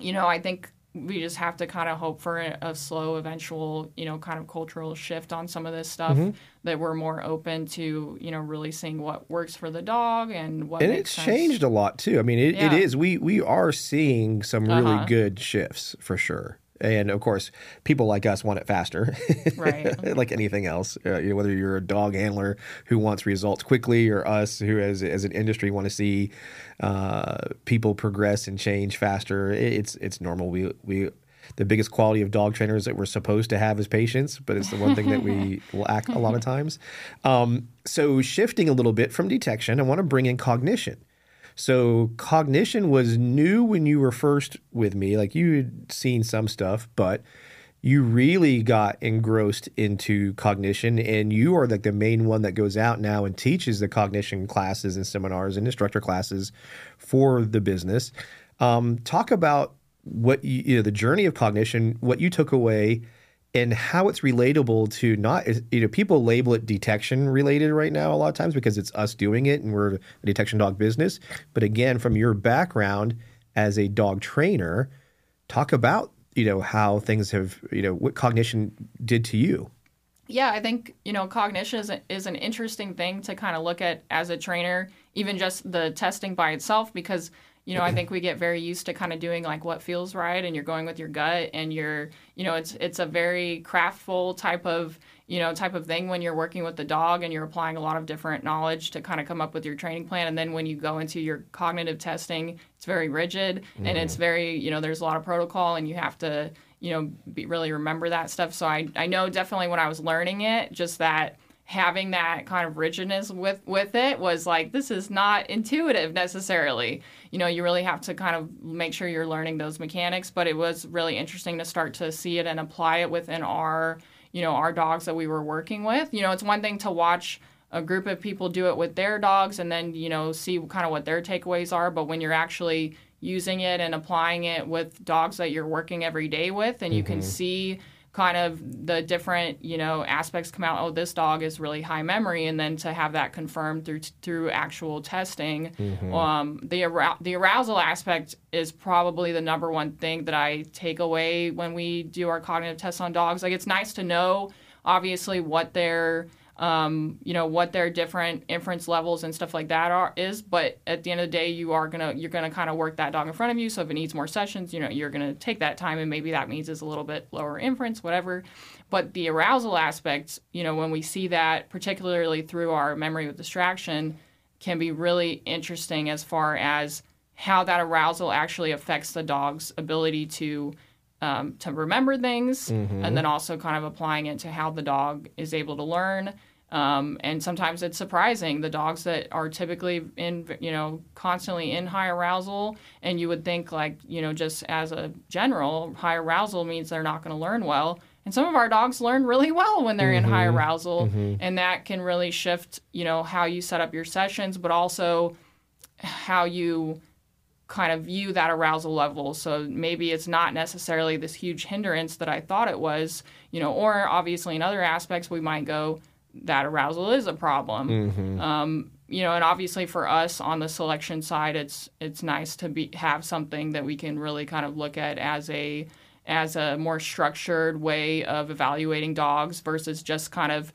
you know, I think we just have to kind of hope for a, slow, eventual, you know, kind of cultural shift on some of this stuff Mm-hmm. that we're more open to, you know, really seeing what works for the dog and what and it's sense. changed a lot too. I mean, it, it Yeah. is. We we are seeing some really Uh-huh. good shifts for sure. And of course, people like us want it faster, Right. like anything else. Uh, you know, whether you're a dog handler who wants results quickly, or us who, as as an industry, want to see uh, people progress and change faster. It, it's it's normal. We we the biggest quality of dog trainers that we're supposed to have is patience, but it's the one thing that we lack a lot of times. Um, so shifting a little bit from detection, I want to bring in cognition. So cognition was new when you were first with me. Like you had seen some stuff, but you really got engrossed into cognition and you are like the main one that goes out now and teaches the cognition classes and seminars and instructor classes for the business um, talk about what you, you know the journey of cognition what you took away and how it's relatable to not you know people label it detection related right now a lot of times because it's us doing it and we're a detection dog business. But again from your background as a dog trainer talk about you know how things have you know what cognition did to you. Yeah i think you know cognition is, a, is an interesting thing to kind of look at as a trainer even just the testing by itself because you know i think we get very used to kind of doing like what feels right and you're going with your gut and you're you know it's it's a very craftful type of you know type of thing when you're working with the dog and you're applying a lot of different knowledge to kind of come up with your training plan and then when you go into your cognitive testing it's very rigid mm-hmm. and it's very you know there's a lot of protocol and you have to you know be, really remember that stuff so I, I know definitely when i was learning it just that having that kind of rigidness with with it was like this is not intuitive necessarily you know you really have to kind of make sure you're learning those mechanics but it was really interesting to start to see it and apply it within our you know our dogs that we were working with you know it's one thing to watch a group of people do it with their dogs and then you know see kind of what their takeaways are but when you're actually using it and applying it with dogs that you're working every day with and you mm-hmm. can see kind of the different you know aspects come out oh this dog is really high memory and then to have that confirmed through through actual testing mm-hmm. um, the arou- the arousal aspect is probably the number one thing that I take away when we do our cognitive tests on dogs like it's nice to know obviously what their um, you know what their different inference levels and stuff like that are is but at the end of the day you are gonna you're gonna kind of work that dog in front of you so if it needs more sessions you know you're gonna take that time and maybe that means it's a little bit lower inference whatever. But the arousal aspects you know when we see that particularly through our memory with distraction can be really interesting as far as how that arousal actually affects the dog's ability to um, to remember things, mm-hmm. and then also kind of applying it to how the dog is able to learn. Um, and sometimes it's surprising the dogs that are typically in, you know, constantly in high arousal, and you would think like, you know, just as a general, high arousal means they're not going to learn well. And some of our dogs learn really well when they're mm-hmm. in high mm-hmm. arousal, mm-hmm. and that can really shift, you know, how you set up your sessions, but also how you kind of view that arousal level. So maybe it's not necessarily this huge hindrance that I thought it was, you know, or obviously in other aspects we might go, that arousal is a problem. Mm-hmm. Um, you know, and obviously for us on the selection side, it's it's nice to be have something that we can really kind of look at as a as a more structured way of evaluating dogs versus just kind of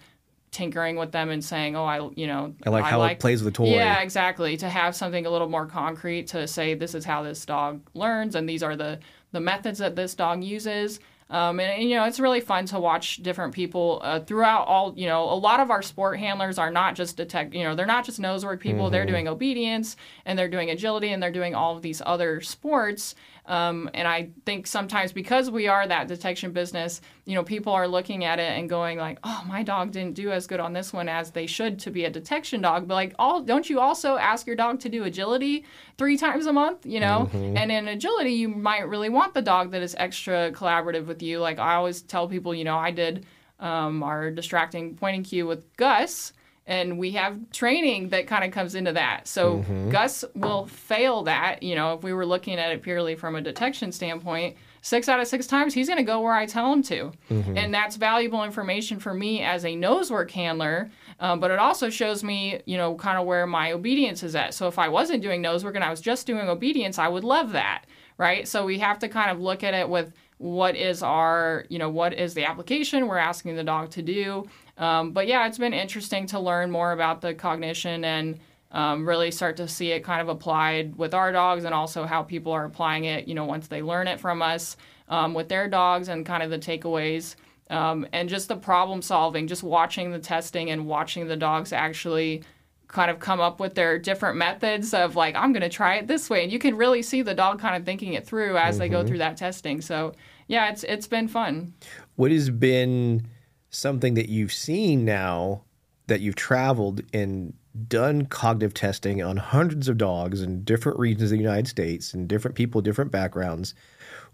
tinkering with them and saying, "Oh, I, you know, I like I how like, it plays with the toy." Yeah, exactly. To have something a little more concrete to say, "This is how this dog learns, and these are the the methods that this dog uses." Um, and, and, you know, it's really fun to watch different people uh, throughout all. You know, a lot of our sport handlers are not just detect. You know, they're not just nose work people. Mm-hmm. They're doing obedience and they're doing agility and they're doing all of these other sports. Um, and I think sometimes because we are that detection business, you know, people are looking at it and going like, "Oh, my dog didn't do as good on this one as they should to be a detection dog." But like, all don't you also ask your dog to do agility three times a month? You know, mm-hmm. and in agility, you might really want the dog that is extra collaborative with you. Like I always tell people, you know, I did um, our distracting pointing cue with Gus and we have training that kind of comes into that. So mm-hmm. Gus will fail that. You know, if we were looking at it purely from a detection standpoint, six out of six times he's going to go where I tell him to, mm-hmm. and that's valuable information for me as a nose work handler. Um, but it also shows me, you know, kind of where my obedience is at. So if I wasn't doing nose work and I was just doing obedience, I would love that, right? So we have to kind of look at it with what is our, you know, what is the application we're asking the dog to do, um, but yeah, it's been interesting to learn more about the cognition and um, really start to see it kind of applied with our dogs and also how people are applying it, you know, once they learn it from us um, with their dogs and kind of the takeaways. Um, and just the problem solving, just watching the testing and watching the dogs actually kind of come up with their different methods of like i'm going to try it this way and you can really see the dog kind of thinking it through as mm-hmm. they go mm-hmm. through that testing so yeah it's it's been fun what has been something that you've seen now that you've traveled and done cognitive testing on hundreds of dogs in different regions of the United States and different people, different backgrounds.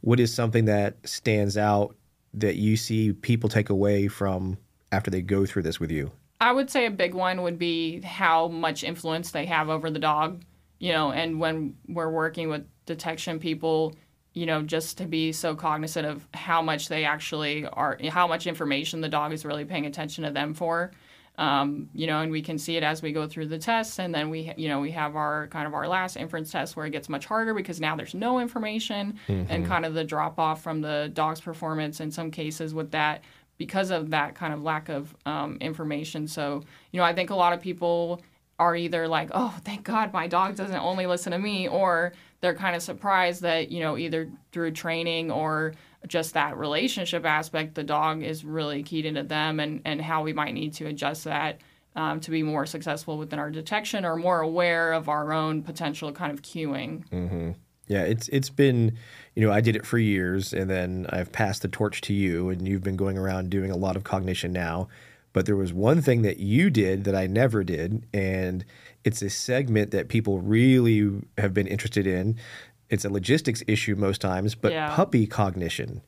What is something that stands out that you see people take away from after they go through this with you? I would say a big one would be how much influence they have over the dog, you know, and when we're working with detection people, you know, just to be so cognizant of how much they actually are, how much information the dog is really paying attention to them for. Um, you know, and we can see it as we go through the tests, and then we, you know, we have our kind of our last inference test where it gets much harder because now there's no information, mm-hmm. and kind of the drop off from the dog's performance in some cases with that because of that kind of lack of um, information. So, you know, I think a lot of people are either like, oh, thank God my dog doesn't only listen to me, or they're kind of surprised that, you know, either through training or just that relationship aspect, the dog is really keyed into them and, and how we might need to adjust that um, to be more successful within our detection or more aware of our own potential kind of cueing. Mm-hmm. Yeah, it's it's been, you know, I did it for years, and then I've passed the torch to you, and you've been going around doing a lot of cognition now. But there was one thing that you did that I never did, and it's a segment that people really have been interested in. It's a logistics issue most times, but yeah. puppy cognition.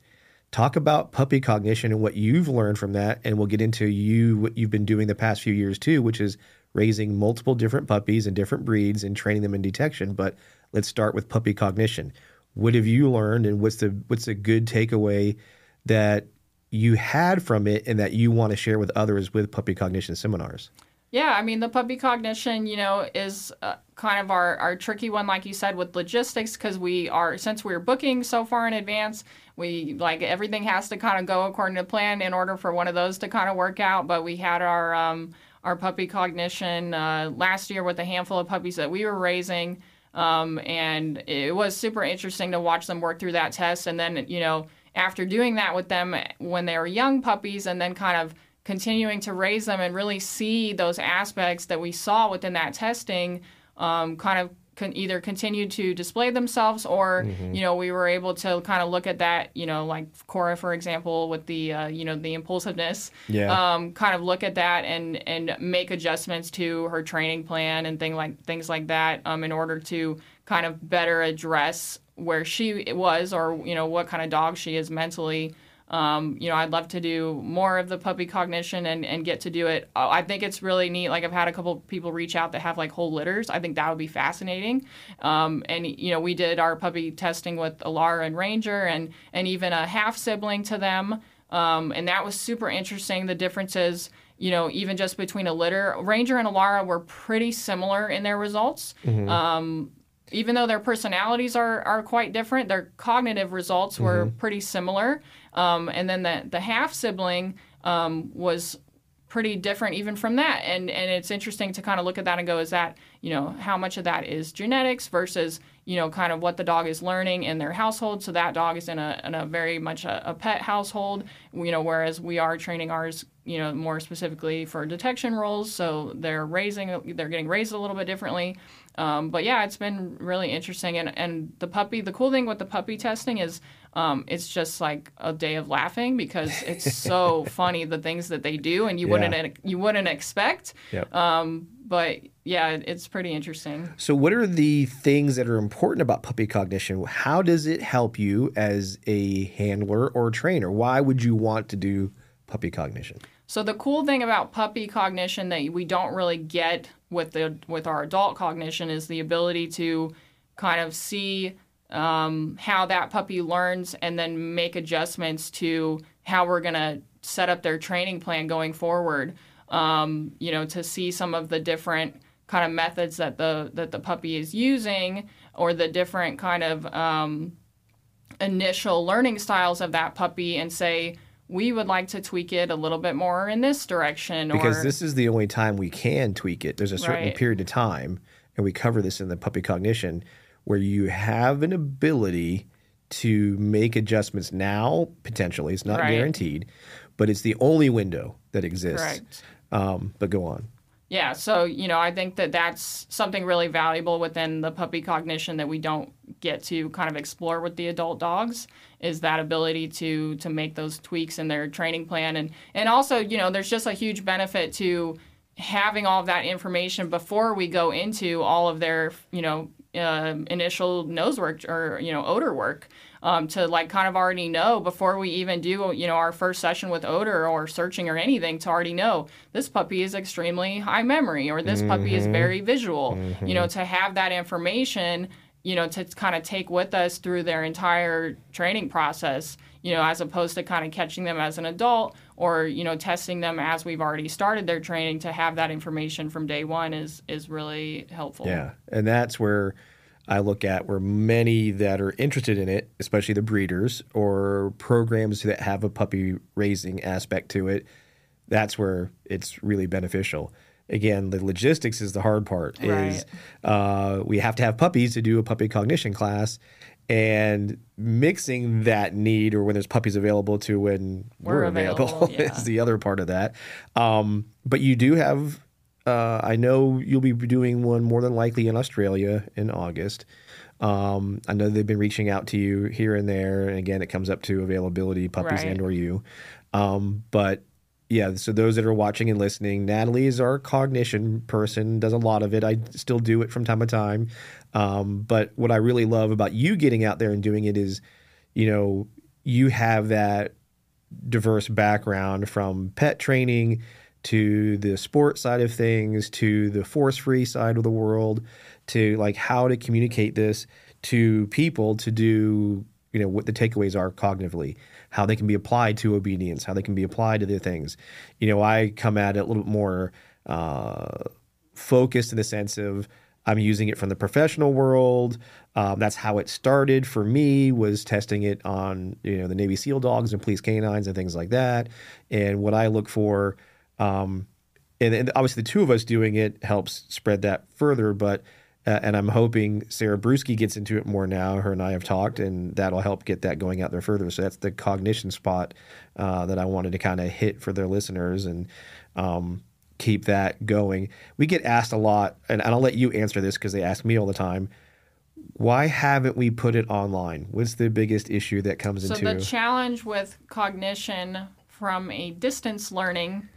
Talk about puppy cognition and what you've learned from that, and we'll get into you what you've been doing the past few years too, which is raising multiple different puppies and different breeds and training them in detection. But let's start with puppy cognition. What have you learned, and what's the what's a good takeaway that you had from it, and that you want to share with others with puppy cognition seminars? Yeah, I mean the puppy cognition, you know, is uh, kind of our, our tricky one, like you said, with logistics, because we are since we're booking so far in advance, we like everything has to kind of go according to plan in order for one of those to kind of work out. But we had our um, our puppy cognition uh, last year with a handful of puppies that we were raising. Um, and it was super interesting to watch them work through that test. And then, you know, after doing that with them when they were young puppies and then kind of continuing to raise them and really see those aspects that we saw within that testing um, kind of can either continue to display themselves or mm-hmm. you know we were able to kind of look at that you know like Cora for example with the uh, you know the impulsiveness yeah. um, kind of look at that and and make adjustments to her training plan and thing like things like that um, in order to kind of better address where she was or you know what kind of dog she is mentally um, you know, I'd love to do more of the puppy cognition and, and get to do it. Uh, I think it's really neat. Like I've had a couple people reach out that have like whole litters. I think that would be fascinating. Um, and you know, we did our puppy testing with Alara and Ranger, and and even a half sibling to them. Um, and that was super interesting. The differences, you know, even just between a litter, Ranger and Alara were pretty similar in their results. Mm-hmm. Um, even though their personalities are, are quite different, their cognitive results were mm-hmm. pretty similar. Um, and then the, the half sibling um, was pretty different even from that. And, and it's interesting to kind of look at that and go, is that, you know, how much of that is genetics versus, you know, kind of what the dog is learning in their household. So that dog is in a, in a very much a, a pet household, you know, whereas we are training ours you know, more specifically for detection roles. So they're raising, they're getting raised a little bit differently. Um, but yeah, it's been really interesting. And, and the puppy, the cool thing with the puppy testing is um, it's just like a day of laughing because it's so funny the things that they do and you yeah. wouldn't you wouldn't expect. Yep. Um, but yeah, it's pretty interesting. So, what are the things that are important about puppy cognition? How does it help you as a handler or trainer? Why would you want to do puppy cognition? So the cool thing about puppy cognition that we don't really get with the with our adult cognition is the ability to kind of see um, how that puppy learns and then make adjustments to how we're going to set up their training plan going forward. Um, you know, to see some of the different kind of methods that the that the puppy is using or the different kind of um, initial learning styles of that puppy and say we would like to tweak it a little bit more in this direction. Because or, this is the only time we can tweak it. There's a certain right. period of time, and we cover this in the puppy cognition, where you have an ability to make adjustments now, potentially. It's not right. guaranteed, but it's the only window that exists. Um, but go on. Yeah, so you know, I think that that's something really valuable within the puppy cognition that we don't get to kind of explore with the adult dogs is that ability to to make those tweaks in their training plan and and also, you know, there's just a huge benefit to having all of that information before we go into all of their, you know, uh, initial nose work or you know odor work um, to like kind of already know before we even do you know our first session with odor or searching or anything to already know this puppy is extremely high memory or this mm-hmm. puppy is very visual mm-hmm. you know to have that information you know to kind of take with us through their entire training process you know as opposed to kind of catching them as an adult or you know testing them as we've already started their training to have that information from day one is is really helpful yeah and that's where I look at where many that are interested in it, especially the breeders or programs that have a puppy raising aspect to it, that's where it's really beneficial. Again, the logistics is the hard part. Right. Is uh, we have to have puppies to do a puppy cognition class, and mixing that need or when there's puppies available to when we're, we're available, available yeah. is the other part of that. Um, but you do have uh, I know you'll be doing one more than likely in Australia in August. Um, I know they've been reaching out to you here and there, and again, it comes up to availability, puppies right. and or you. Um, but yeah, so those that are watching and listening, Natalie is our cognition person, does a lot of it. I still do it from time to time. Um, but what I really love about you getting out there and doing it is, you know, you have that diverse background from pet training to the sport side of things, to the force free side of the world, to like how to communicate this to people to do, you know, what the takeaways are cognitively, how they can be applied to obedience, how they can be applied to the things. You know, I come at it a little bit more uh, focused in the sense of, I'm using it from the professional world. Um, that's how it started for me was testing it on you know the Navy SEAL dogs and police canines and things like that. And what I look for um, and, and, obviously, the two of us doing it helps spread that further. But uh, and I'm hoping Sara Brueske gets into it more now. Her and I have talked, and that'll help get that going out there further. So that's the cognition spot uh, that I wanted to kind of hit for their listeners and um, keep that going. We get asked a lot, and, I'll let you answer this because they ask me all the time. Why haven't we put it online? What's the biggest issue that comes so into? So the challenge with cognition from a distance learning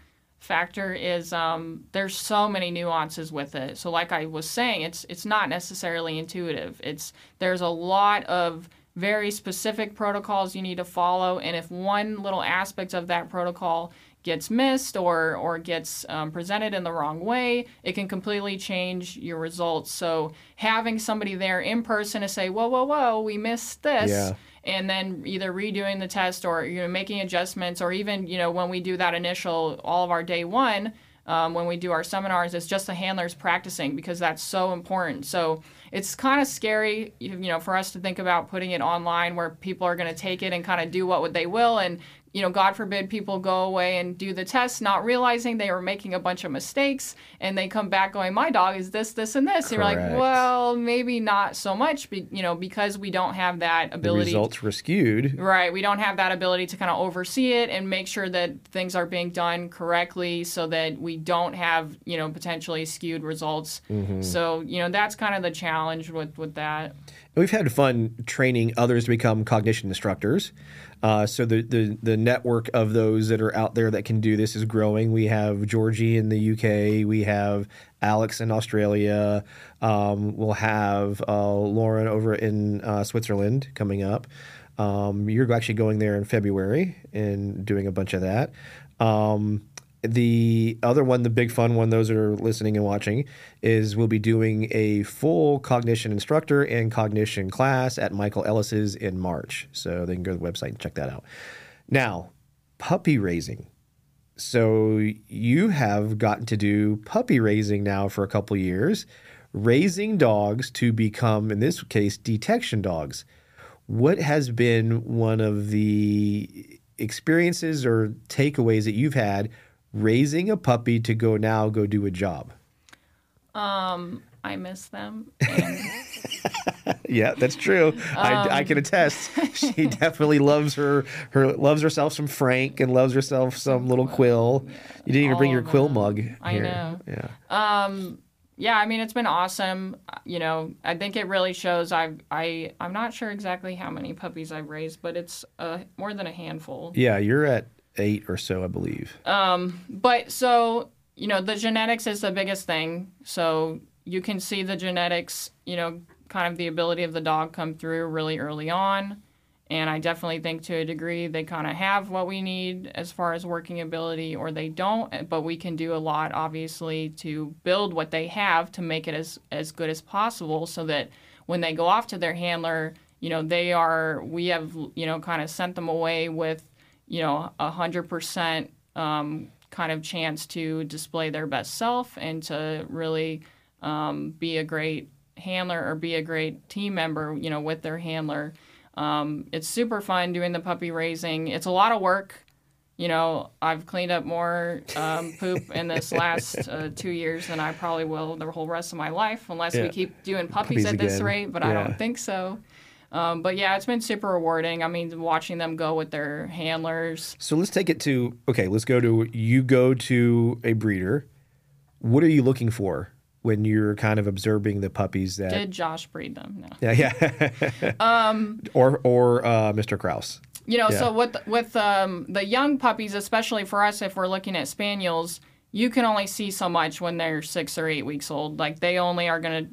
factor is um, there's so many nuances with it. So like I was saying, it's it's not necessarily intuitive. It's there's a lot of very specific protocols you need to follow, and if one little aspect of that protocol gets missed or or gets um, presented in the wrong way, it can completely change your results. So having somebody there in person to say, "Whoa, whoa, whoa, we missed this," yeah and then either redoing the test or you know making adjustments or even you know when we do that initial all of our day one um, when we do our seminars it's just the handlers practicing because that's so important so it's kind of scary you know for us to think about putting it online where people are going to take it and kind of do what they will and you know, God forbid people go away and do the test, not realizing they were making a bunch of mistakes, and they come back going, "My dog is this, this, and this." And you're like, "Well, maybe not so much, be, you know, because we don't have that ability." The results were skewed, right? We don't have that ability to kind of oversee it and make sure that things are being done correctly, so that we don't have, you know, potentially skewed results. Mm-hmm. So, you know, that's kind of the challenge with with that. We've had fun training others to become cognition instructors. Uh, so the, the the network of those that are out there that can do this is growing. We have Georgie in the UK. We have Alex in Australia. Um, we'll have uh, Lauren over in uh, Switzerland coming up. Um, you're actually going there in February and doing a bunch of that. Um, the other one, the big fun one, those that are listening and watching, is we'll be doing a full cognition instructor and cognition class at Michael Ellis's in March. So they can go to the website and check that out. Now, puppy raising. So you have gotten to do puppy raising now for a couple years, raising dogs to become, in this case, detection dogs. What has been one of the experiences or takeaways that you've had raising a puppy to go now go do a job? Um, I miss them. yeah, that's true. Um, I, I, can attest. She definitely loves her her loves herself some Frank and loves herself some little Quill. Yeah, you didn't even bring your Quill mug. Here. I know. Yeah. Um. Yeah, I mean it's been awesome. You know, I think it really shows. I've I I'm not sure exactly how many puppies I've raised, but it's uh, more than a handful. Yeah, you're at eight or so, I believe. Um, but so you know, the genetics is the biggest thing. So you can see the genetics, you know, kind of the ability of the dog come through really early on. And I definitely think to a degree they kind of have what we need as far as working ability, or they don't. But we can do a lot, obviously, to build what they have to make it as, as good as possible so that when they go off to their handler, you know, they are, we have, you know, kind of sent them away with, you know, a 100% um, kind of chance to display their best self and to really um, be a great handler or be a great team member, you know, with their handler. Um, it's super fun doing the puppy raising. It's a lot of work. You know, I've cleaned up more um, poop in this last uh, two years than I probably will the whole rest of my life, unless Yeah. we keep doing puppies, Puppies at this again. rate. But I don't think so. Um, but yeah, it's been super rewarding. I mean, watching them go with their handlers. So let's take it to okay. Let's go to you go to a breeder. What are you looking for when you're kind of observing the puppies that? Did Josh breed them? No. yeah, yeah. um, or or uh, Mr. Kraus. You know, Yeah. so with with um, the young puppies, especially for us, if we're looking at spaniels, you can only see so much when they're six or eight weeks old. Like they only are gonna.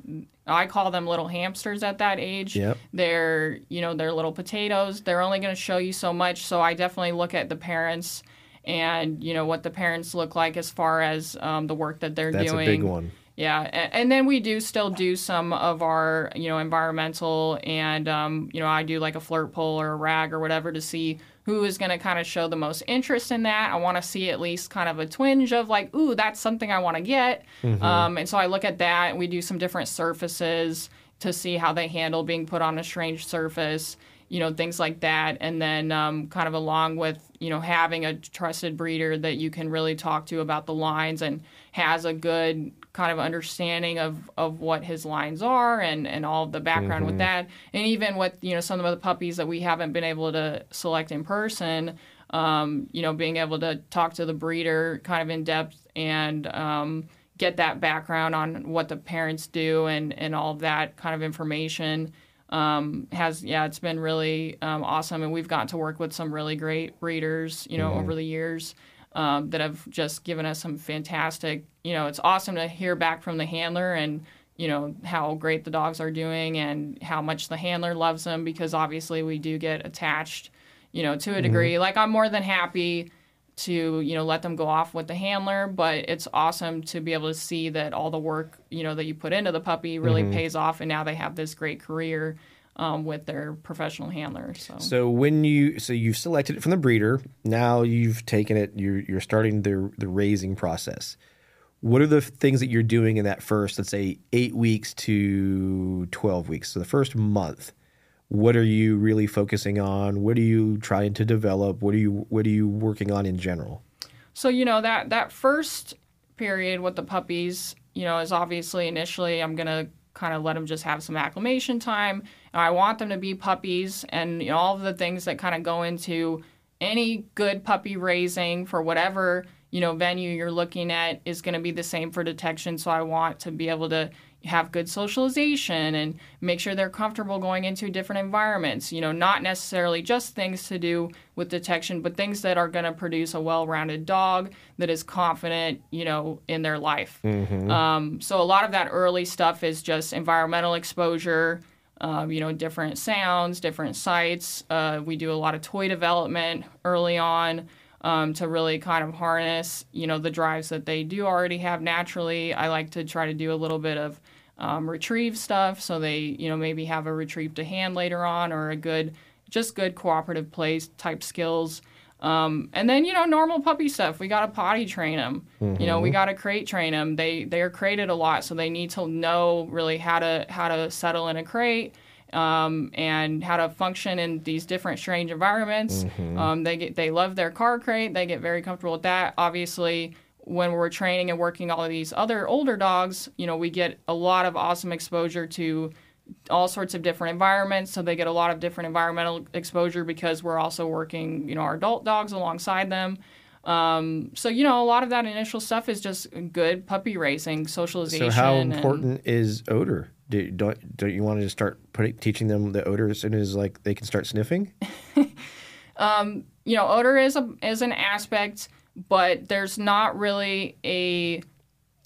I call them little hamsters at that age. Yep. They're you know they're little potatoes. They're only gonna show you so much. So I definitely look at the parents and you know what the parents look like as far as um, the work that they're That's doing. a big one. Yeah, and then we do still do some of our, you know, environmental, and um, you know, I do like a flirt pole or a rag or whatever to see who is going to kind of show the most interest in that. I want to see at least kind of a twinge of like, ooh, that's something I want to get. Um, and so I look at that. and We do some different surfaces to see how they handle being put on a strange surface you know things like that and then um, kind of along with you know having a trusted breeder that you can really talk to about the lines and has a good kind of understanding of, of what his lines are and, and all the background with that. And even with you know some of the puppies that we haven't been able to select in person um, you know being able to talk to the breeder kind of in depth and um, get that background on what the parents do and, and all that kind of information um, has yeah it's been really um, awesome. And we've gotten to work with some really great breeders you know over the years um, that have just given us some fantastic you know it's awesome to hear back from the handler and you know how great the dogs are doing and how much the handler loves them because obviously we do get attached you know to a degree. Like i'm more than happy to you know let them go off with the handler but it's awesome to be able to see that all the work you know that you put into the puppy really pays off and now they have this great career um, with their professional handler so, So when you so you've selected it from the breeder, now you've taken it. You're you're starting the the raising process. What are the things that you're doing in that first, let's say, eight weeks to twelve weeks? So the first month, what are you really focusing on? What are you trying to develop? What are you what are you working on in general? So you know that that first period with the puppies, you know, is obviously initially I'm gonna kind of let them just have some acclimation time. I want them to be puppies, and you know, all of the things that kind of go into any good puppy raising for whatever you know venue you're looking at is going to be the same for detection. So I want to be able to have good socialization and make sure they're comfortable going into different environments. You know, not necessarily just things to do with detection, but things that are going to produce a well-rounded dog that is confident, you know, in their life. Um, so a lot of that early stuff is just environmental exposure. Um, you know, different sounds, different sights. Uh, we do a lot of toy development early on um, to really kind of harness, you know, the drives that they do already have naturally. I like to try to do a little bit of um, retrieve stuff, so they, you know, maybe have a retrieve to hand later on, or a good, just good cooperative play type skills. Um, and then you know normal puppy stuff. We got to potty train them. You know we got to crate train them. They they are crated a lot, so they need to know really how to how to settle in a crate um, and how to function in these different strange environments. Um, they get they love their car crate. They get very comfortable with that. Obviously, when we're training and working all of these other older dogs, you know we get a lot of awesome exposure to all sorts of different environments so they get a lot of different environmental exposure because we're also working you know our adult dogs alongside them um, so you know a lot of that initial stuff is just good puppy raising socialization So how and- important is odor? Do, don't don't you want to just start putting teaching them the odor as soon as like they can start sniffing? you know odor is a is an aspect but there's not really a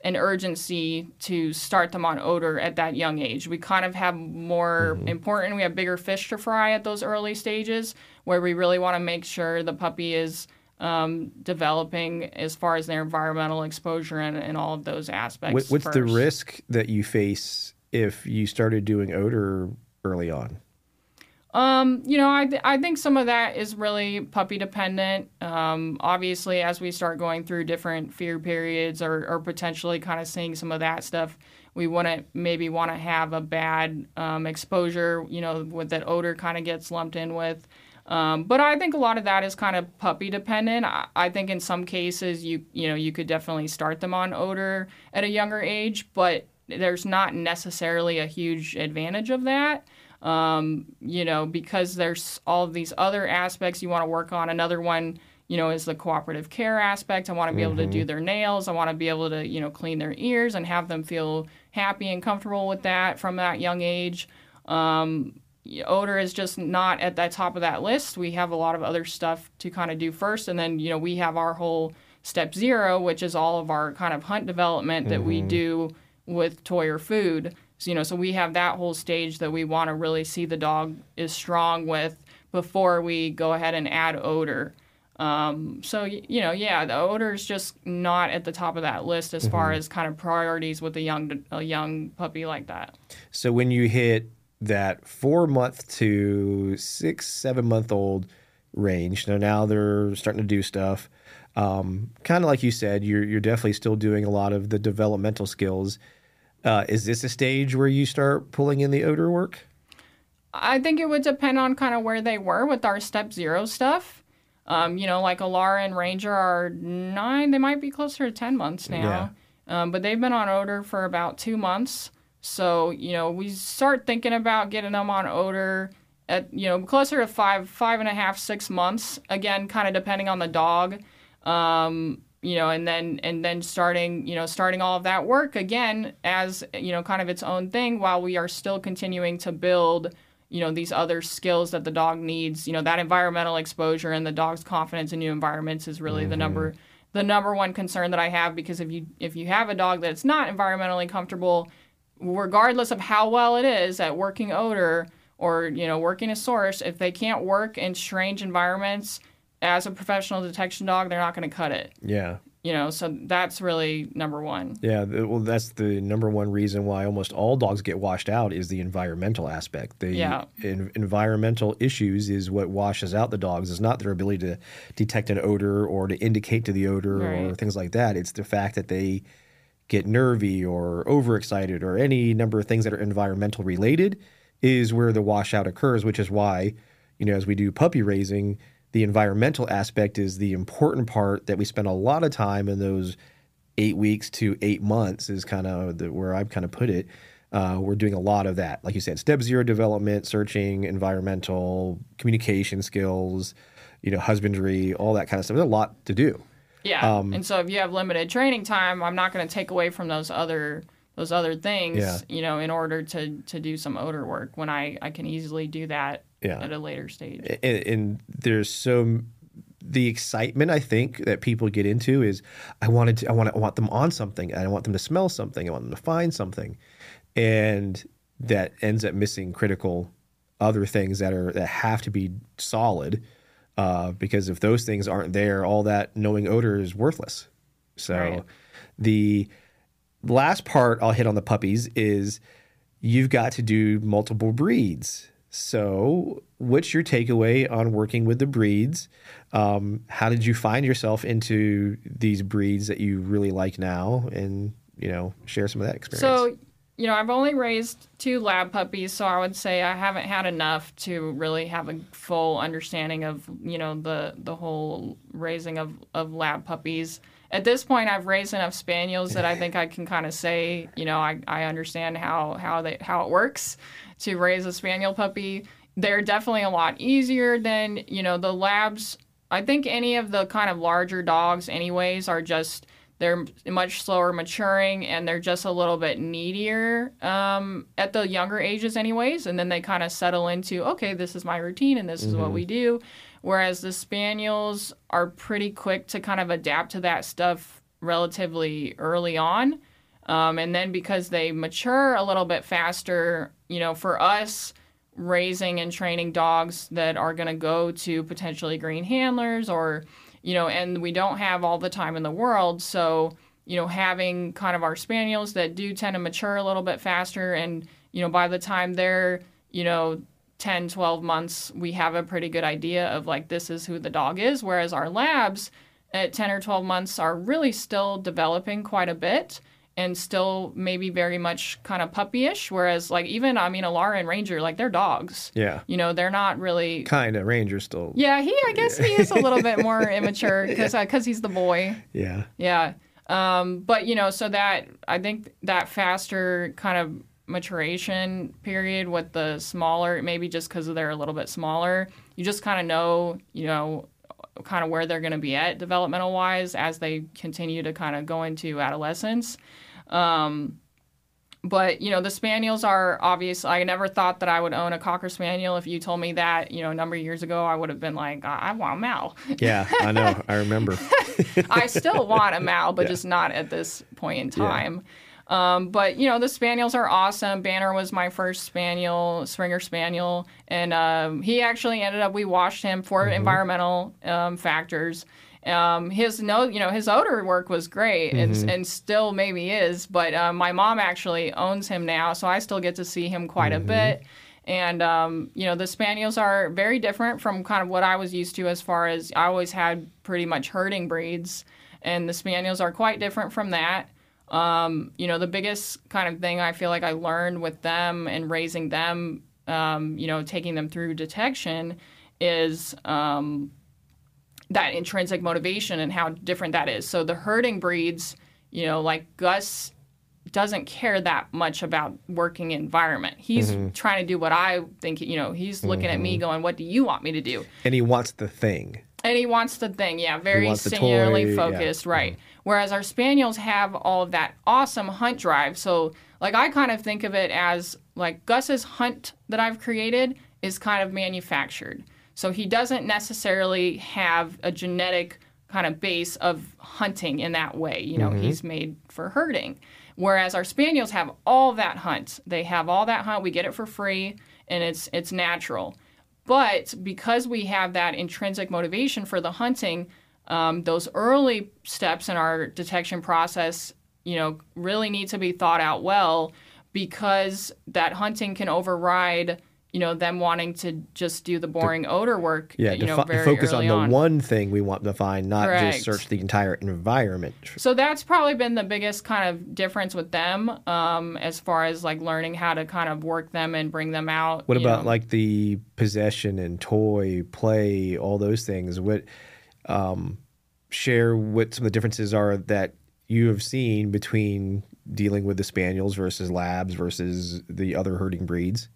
an urgency to start them on odor at that young age. We kind of have more important, we have bigger fish to fry at those early stages where we really want to make sure the puppy is um, developing as far as their environmental exposure and, and all of those aspects. What, what's the risk that you face if you started doing odor early on? Um, you know, I, th- I think some of that is really puppy dependent. Um, obviously, as we start going through different fear periods or, or potentially kind of seeing some of that stuff, we wouldn't maybe want to have a bad um, exposure, you know, with that odor kind of gets lumped in with. Um, but I think a lot of that is kind of puppy dependent. I, I think in some cases you you know you could definitely start them on odor at a younger age, but there's not necessarily a huge advantage of that um, you know, because there's all of these other aspects you want to work on. Another one, you know, is the cooperative care aspect. I want to be able to do their nails. I want to be able to, you know, clean their ears and have them feel happy and comfortable with that from that young age. Um, odor is just not at the top of that list. We have a lot of other stuff to kind of do first, and then you know we have our whole step zero, which is all of our kind of hunt development that we do with toy or food. So, you know, so we have that whole stage that we want to really see the dog is strong with before we go ahead and add odor. Um, so you know, yeah, the odor is just not at the top of that list as far as kind of priorities with a young a young puppy like that. So when you hit that four month to six, seven month old range, now now they're starting to do stuff. Um, kind of like you said, you're you're definitely still doing a lot of the developmental skills. Uh, is this a stage where you start pulling in the odor work? I think it would depend on kind of where they were with our step zero stuff. Um, you know, like Alara and Ranger are nine, they might be closer to 10 months now. Um, but they've been on odor for about two months. So, you know, we start thinking about getting them on odor at, you know, closer to five, five and a half, six months. Again, kind of depending on the dog. Um, you know, and then and then starting, you know, starting all of that work again as you know, kind of its own thing, while we are still continuing to build, you know, these other skills that the dog needs. You know, that environmental exposure and the dog's confidence in new environments is really the number mm-hmm. the number one concern that I have because if you if you have a dog that's not environmentally comfortable, regardless of how well it is at working odor or you know working a source, if they can't work in strange environments as a professional detection dog, they're not going to cut it Yeah. you know so that's really number one Yeah, well, that's the number one reason why almost all dogs get washed out is the environmental aspect. The Yeah. en- environmental issues is what washes out the dogs. It's not their ability to detect an odor or to indicate to the odor or things like that. It's the fact that they get nervy or overexcited or any number of things that are environmental related is where the washout occurs, which is why, you know, as we do puppy raising, the environmental aspect is the important part that we spend a lot of time in those eight weeks to eight months is kind of the, where I've kind of put it. Uh, we're doing a lot of that, like you said, step zero development, searching, environmental, communication skills, you know, husbandry, all that kind of stuff. There's a lot to do. yeah Um, and so if you have limited training time i'm not going to take away from those other those other things Yeah. you know in order to to do some odor work when i i can easily do that Yeah. at a later stage and, and there's so the excitement I think that people get into is I wanted to I want to, I want them on something I want them to smell something I want them to find something and that ends up missing critical other things that are that have to be solid uh, because if those things aren't there all that knowing odor is worthless so Right. the last part I'll hit on the puppies is you've got to do multiple breeds. So, what's your takeaway on working with the breeds? Um, how did you find yourself into these breeds that you really like now? And, you know, share some of that experience. so you know i've only raised two lab puppies so i would say i haven't had enough to really have a full understanding of you know the the whole raising of of lab puppies at this point i've raised enough spaniels that i think i can kind of say you know i, I understand how how they how it works to raise a spaniel puppy. They're definitely a lot easier than you know the labs. I think any of the kind of larger dogs anyways are just they're much slower maturing and they're just a little bit needier um, at the younger ages anyways. And then they kind of settle into okay this is my routine and this is what we do Whereas the spaniels are pretty quick to kind of adapt to that stuff relatively early on. Um, and then because they mature a little bit faster, you know, for us, raising and training dogs that are going to go to potentially green handlers or, you know, and we don't have all the time in the world. So, you know, having kind of our spaniels that do tend to mature a little bit faster. And, you know, by the time they're, you know, 10, 12 months, we have a pretty good idea of like, this is who the dog is. Whereas our labs at 10 or 12 months are really still developing quite a bit and still maybe very much kind of puppyish. Whereas, like, even, I mean, Alara and Ranger, like, they're dogs. Yeah. You know, they're not really. Kind of. Ranger still. Yeah, he, I guess he is a little bit more immature because uh, cause he's the boy. Yeah. Yeah. Um, but, you know, so that, I think that faster kind of maturation period with the smaller, maybe just because they're a little bit smaller, you just kind of know, you know, kind of where they're going to be at developmental wise as they continue to kind of go into adolescence. Um, but you know the spaniels are obvious i never thought that i would own a cocker spaniel if you told me that you know a number of years ago i would have been like i want a mal yeah i know i remember i still want a mal but yeah. just not at this point in time yeah. Um, but you know the spaniels are awesome banner was my first spaniel springer spaniel and um, he actually ended up we washed him for mm-hmm. environmental um, factors um, his no, you know, his odor work was great, and mm-hmm. and still maybe is. But um, my mom actually owns him now, so I still get to see him quite mm-hmm. a bit. And um, you know, the spaniels are very different from kind of what I was used to. As far as I always had pretty much herding breeds, and the spaniels are quite different from that. Um, you know, the biggest kind of thing I feel like I learned with them and raising them, um, you know, taking them through detection is um, that intrinsic motivation and how different that is. So the herding breeds, you know, like Gus doesn't care that much about working environment. He's mm-hmm. trying to do what I think, you know, he's looking mm-hmm. at me mm-hmm. going, what do you want me to do? And he wants the thing. And he wants the thing, yeah, very singularly focused, yeah. right. Mm-hmm. Whereas our spaniels have all of that awesome hunt drive. So, like, I kind of think of it as like Gus's hunt that I've created is kind of manufactured. So he doesn't necessarily have a genetic kind of base of hunting in that way. You know, mm-hmm. he's made for herding. Whereas our spaniels have all that hunt. They have all that hunt. We get it for free and it's it's natural. But because we have that intrinsic motivation for the hunting, um, those early steps in our detection process, you know, really need to be thought out well because that hunting can override you know them wanting to just do the boring odor work. Yeah, you know, defi- very focus on the on. one thing we want to find, not Correct. just search the entire environment. So that's probably been the biggest kind of difference with them, um, as far as like learning how to kind of work them and bring them out. What about know. like the possession and toy play, all those things? What um, share what some of the differences are that you have seen between dealing with the spaniels versus labs versus the other herding breeds?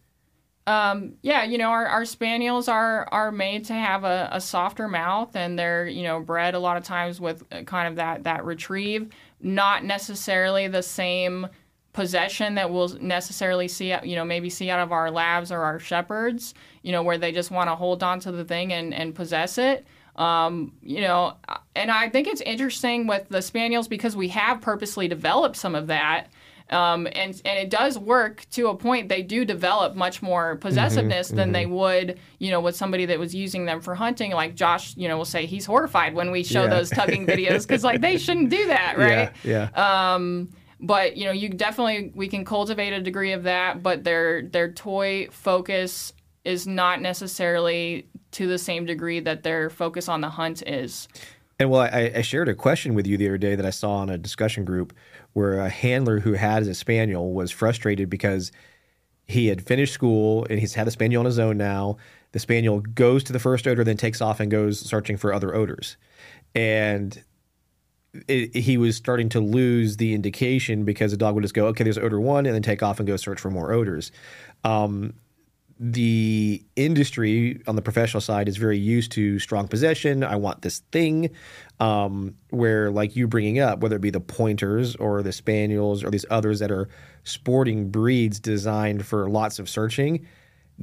Um, yeah, you know, our, our spaniels are are made to have a, a, softer mouth, and they're you know bred a lot of times with kind of that that retrieve, not necessarily the same possession that we'll necessarily see you know maybe see out of our labs or our shepherds, you know, where they just want to hold on to the thing and and possess it. Um, you know, and I think it's interesting with the spaniels because we have purposely developed some of that um, and and it does work to a point. They do develop much more possessiveness mm-hmm, than mm-hmm. they would, you know, with somebody that was using them for hunting. Like Josh, you know, will say he's horrified when we show yeah. those tugging videos because like they shouldn't do that, right? Yeah. yeah. Um, but you know, you definitely we can cultivate a degree of that, but their their toy focus is not necessarily to the same degree that their focus on the hunt is. And well, I, I, shared a question with you the other day that I saw on a discussion group where a handler who had a spaniel was frustrated because he had finished school and he's had a spaniel on his own now. The spaniel goes to the first odor, then takes off and goes searching for other odors. And it, he was starting to lose the indication because the dog would just go, okay, there's odor one, and then take off and go search for more odors. Um, the industry on the professional side is very used to strong possession. I want this thing. Um, where, like you bringing up, whether it be the pointers or the spaniels or these others that are sporting breeds designed for lots of searching,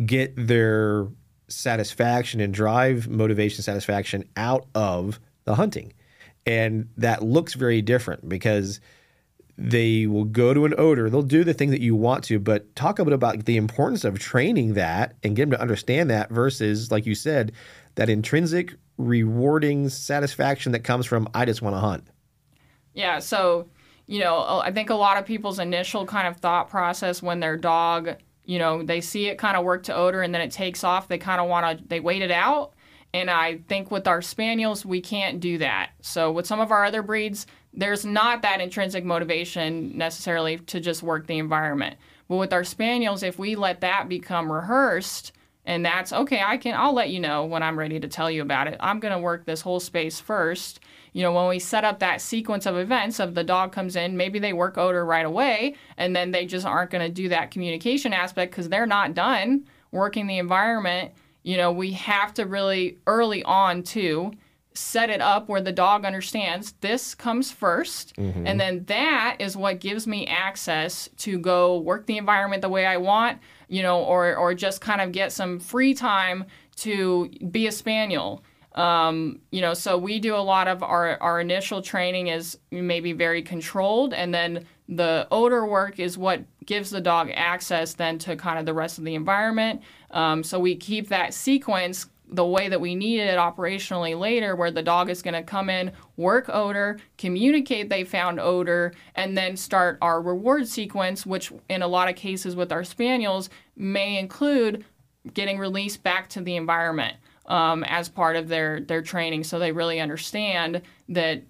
get their satisfaction and drive motivation satisfaction out of the hunting. And that looks very different because they will go to an odor, they'll do the thing that you want to, but talk a bit about the importance of training that and get them to understand that versus, like you said, that intrinsic rewarding satisfaction that comes from I just want to hunt. Yeah, so you know, I think a lot of people's initial kind of thought process when their dog, you know, they see it kind of work to odor and then it takes off, they kind of want to they wait it out. And I think with our spaniels, we can't do that. So with some of our other breeds, there's not that intrinsic motivation necessarily to just work the environment. But with our spaniels, if we let that become rehearsed, and that's okay, I can I'll let you know when I'm ready to tell you about it. I'm going to work this whole space first. You know, when we set up that sequence of events of the dog comes in, maybe they work odor right away and then they just aren't going to do that communication aspect cuz they're not done working the environment. You know, we have to really early on too set it up where the dog understands this comes 1st mm-hmm. and then that is what gives me access to go work the environment the way I want you know, or or just kind of get some free time to be a spaniel. Um, you know, so we do a lot of our, our initial training is maybe very controlled, and then the odor work is what gives the dog access then to kind of the rest of the environment. Um, so we keep that sequence the way that we need it operationally later, where the dog is going to come in, work odor, communicate they found odor, and then start our reward sequence, which in a lot of cases with our spaniels may include getting released back to the environment um, as part of their, their training. So they really understand that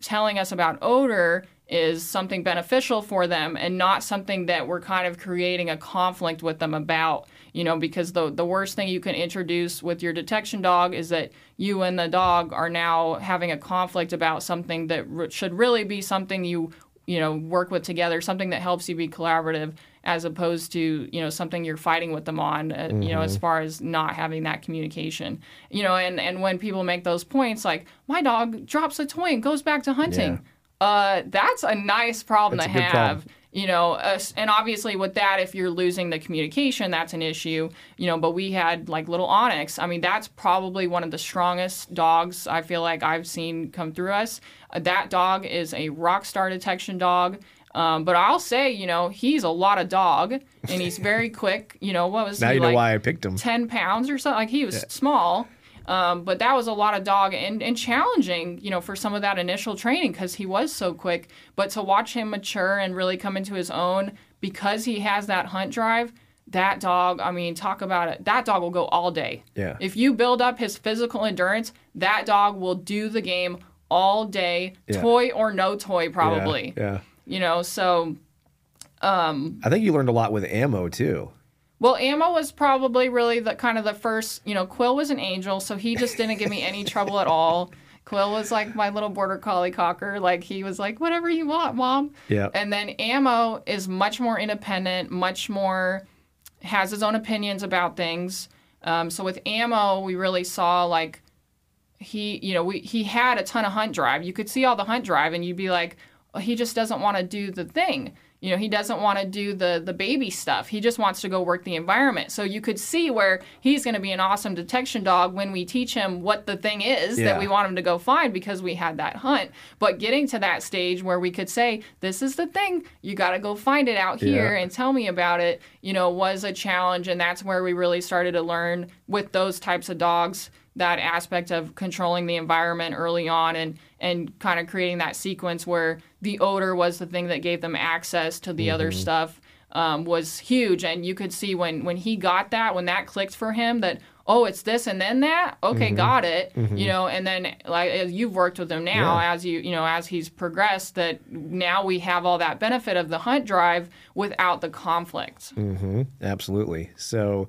telling us about odor is something beneficial for them and not something that we're kind of creating a conflict with them about you know because the the worst thing you can introduce with your detection dog is that you and the dog are now having a conflict about something that r- should really be something you you know work with together something that helps you be collaborative as opposed to you know something you're fighting with them on uh, mm-hmm. you know as mm-hmm. far as not having that communication you know and and when people make those points like my dog drops a toy and goes back to hunting yeah uh, that's a nice problem that's to have. Problem. You know, uh, and obviously with that, if you're losing the communication, that's an issue. You know, but we had like little Onyx. I mean, that's probably one of the strongest dogs I feel like I've seen come through us. Uh, that dog is a rock star detection dog. Um, but I'll say, you know, he's a lot of dog, and he's very quick. You know, what was now he, you know like why I picked him? Ten pounds or something. Like he was yeah. small, um, but that was a lot of dog and, and challenging, you know, for some of that initial training because he was so quick. But to watch him mature and really come into his own because he has that hunt drive, that dog, I mean, talk about it. That dog will go all day. Yeah. If you build up his physical endurance, that dog will do the game all day, yeah. toy or no toy, probably. Yeah. yeah. You know, so. Um, I think you learned a lot with ammo too. Well, Ammo was probably really the kind of the first. You know, Quill was an angel, so he just didn't give me any trouble at all. Quill was like my little border collie cocker. Like he was like, whatever you want, mom. Yeah. And then Ammo is much more independent, much more has his own opinions about things. Um, so with Ammo, we really saw like he, you know, we he had a ton of hunt drive. You could see all the hunt drive, and you'd be like, oh, he just doesn't want to do the thing. You know, he doesn't want to do the the baby stuff. He just wants to go work the environment. So you could see where he's going to be an awesome detection dog when we teach him what the thing is yeah. that we want him to go find because we had that hunt. But getting to that stage where we could say, "This is the thing. You got to go find it out here yeah. and tell me about it." You know, was a challenge, and that's where we really started to learn with those types of dogs that aspect of controlling the environment early on and and kind of creating that sequence where the odor was the thing that gave them access to the mm-hmm. other stuff um, was huge and you could see when when he got that when that clicked for him that oh it's this and then that okay mm-hmm. got it mm-hmm. you know and then like you've worked with him now yeah. as you you know as he's progressed that now we have all that benefit of the hunt drive without the conflict mm-hmm. absolutely so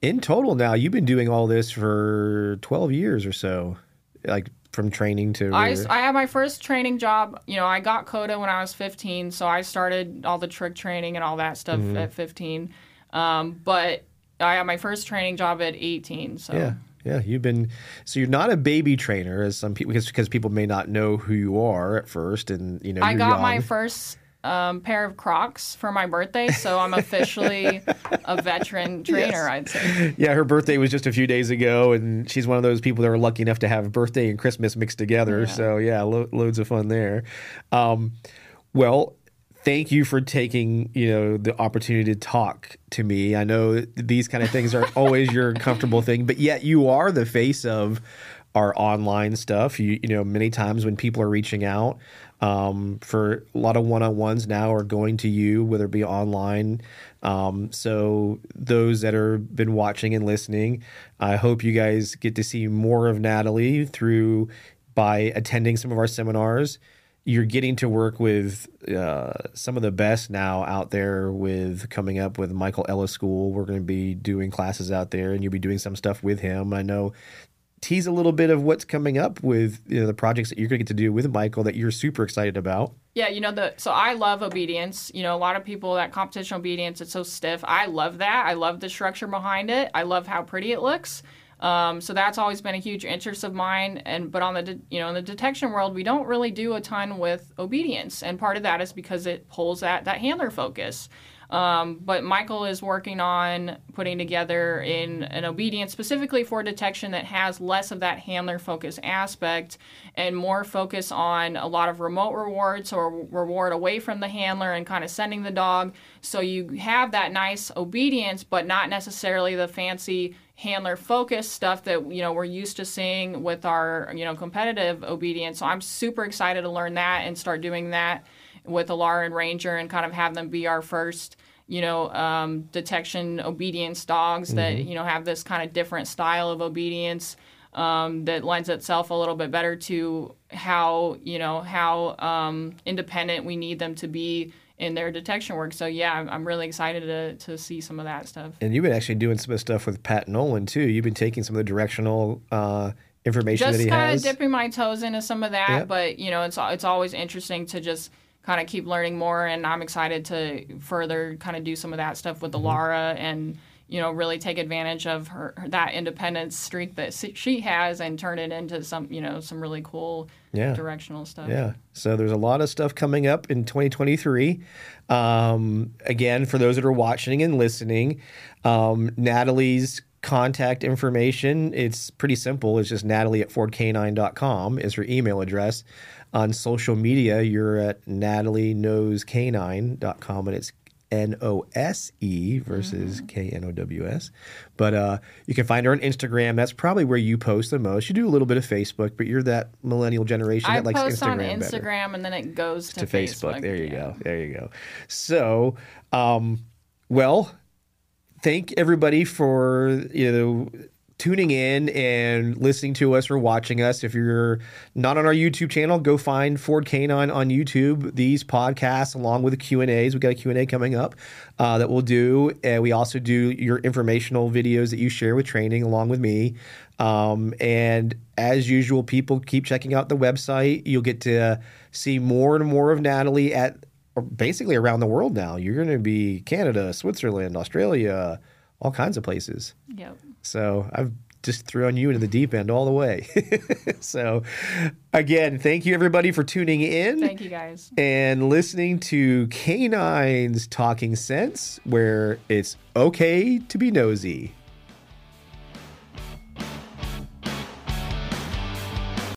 in total now you've been doing all this for 12 years or so like from training to I, I had my first training job you know i got CODA when i was 15 so i started all the trick training and all that stuff mm-hmm. at 15 um, but i had my first training job at 18 so yeah yeah, you've been so you're not a baby trainer as some people because, because people may not know who you are at first, and you know I got young. my first um, pair of Crocs for my birthday, so I'm officially a veteran trainer. Yes. I'd say. Yeah, her birthday was just a few days ago, and she's one of those people that are lucky enough to have birthday and Christmas mixed together. Yeah. So yeah, lo- loads of fun there. Um, well, thank you for taking you know the opportunity to talk to me. I know these kind of things are always your comfortable thing, but yet you are the face of our online stuff. You you know many times when people are reaching out um, for a lot of one-on-ones now are going to you, whether it be online. Um, so those that have been watching and listening, I hope you guys get to see more of Natalie through by attending some of our seminars. You're getting to work with uh, some of the best now out there with coming up with Michael Ellis School. We're going to be doing classes out there, and you'll be doing some stuff with him. I know tease a little bit of what's coming up with you know, the projects that you're going to get to do with Michael that you're super excited about. Yeah, you know the so I love obedience. You know, a lot of people that competition obedience it's so stiff. I love that. I love the structure behind it. I love how pretty it looks. Um, so that's always been a huge interest of mine. And but on the de- you know in the detection world, we don't really do a ton with obedience, and part of that is because it pulls that that handler focus. Um, but Michael is working on putting together in an obedience specifically for detection that has less of that handler focus aspect and more focus on a lot of remote rewards or reward away from the handler and kind of sending the dog. So you have that nice obedience, but not necessarily the fancy handler focus stuff that you know we're used to seeing with our you know competitive obedience. So I'm super excited to learn that and start doing that with Alara and Ranger and kind of have them be our first, you know, um, detection obedience dogs that, you know, have this kind of different style of obedience um, that lends itself a little bit better to how, you know, how um, independent we need them to be in their detection work. So, yeah, I'm, I'm really excited to, to see some of that stuff. And you've been actually doing some of the stuff with Pat Nolan too. You've been taking some of the directional uh, information just that he kind of dipping my toes into some of that Yep. but you know it's it's always interesting to just kind of keep learning more and i'm excited to further kind of do some of that stuff with Mm-hmm. Alara and you know really take advantage of her, her that independence streak that she has and turn it into some you know some really cool Yeah. directional stuff Yeah. So there's a lot of stuff coming up in 2023. Um, again, for those that are watching and listening, um, Natalie's contact information, it's pretty simple. It's just natalie at fordk9.com is her email address. On social media, you're at natalieknowscanine.com and it's N O S E versus K N O W S. But uh, you can find her on Instagram. That's probably where you post the most. You do a little bit of Facebook, but you're that millennial generation i that likes post Instagram on better instagram and then it goes to, to Facebook. There you yeah. go. There you go. So, um, well, thank everybody for you know tuning in and listening to us or watching us. If you're not on our YouTube channel, go find Ford K9 on YouTube. These podcasts, along with the Q and A's, we got a Q and A coming up uh, that we'll do. And we also do your informational videos that you share with training, along with me. Um, and as usual, people keep checking out the website. You'll get to see more and more of Natalie at basically around the world now. You're going to be Canada, Switzerland, Australia, all kinds of places. yep So I've just thrown you into the deep end all the way. so again, thank you everybody for tuning in thank you guys and listening to Canines Talking Sense, where it's okay to be nosy.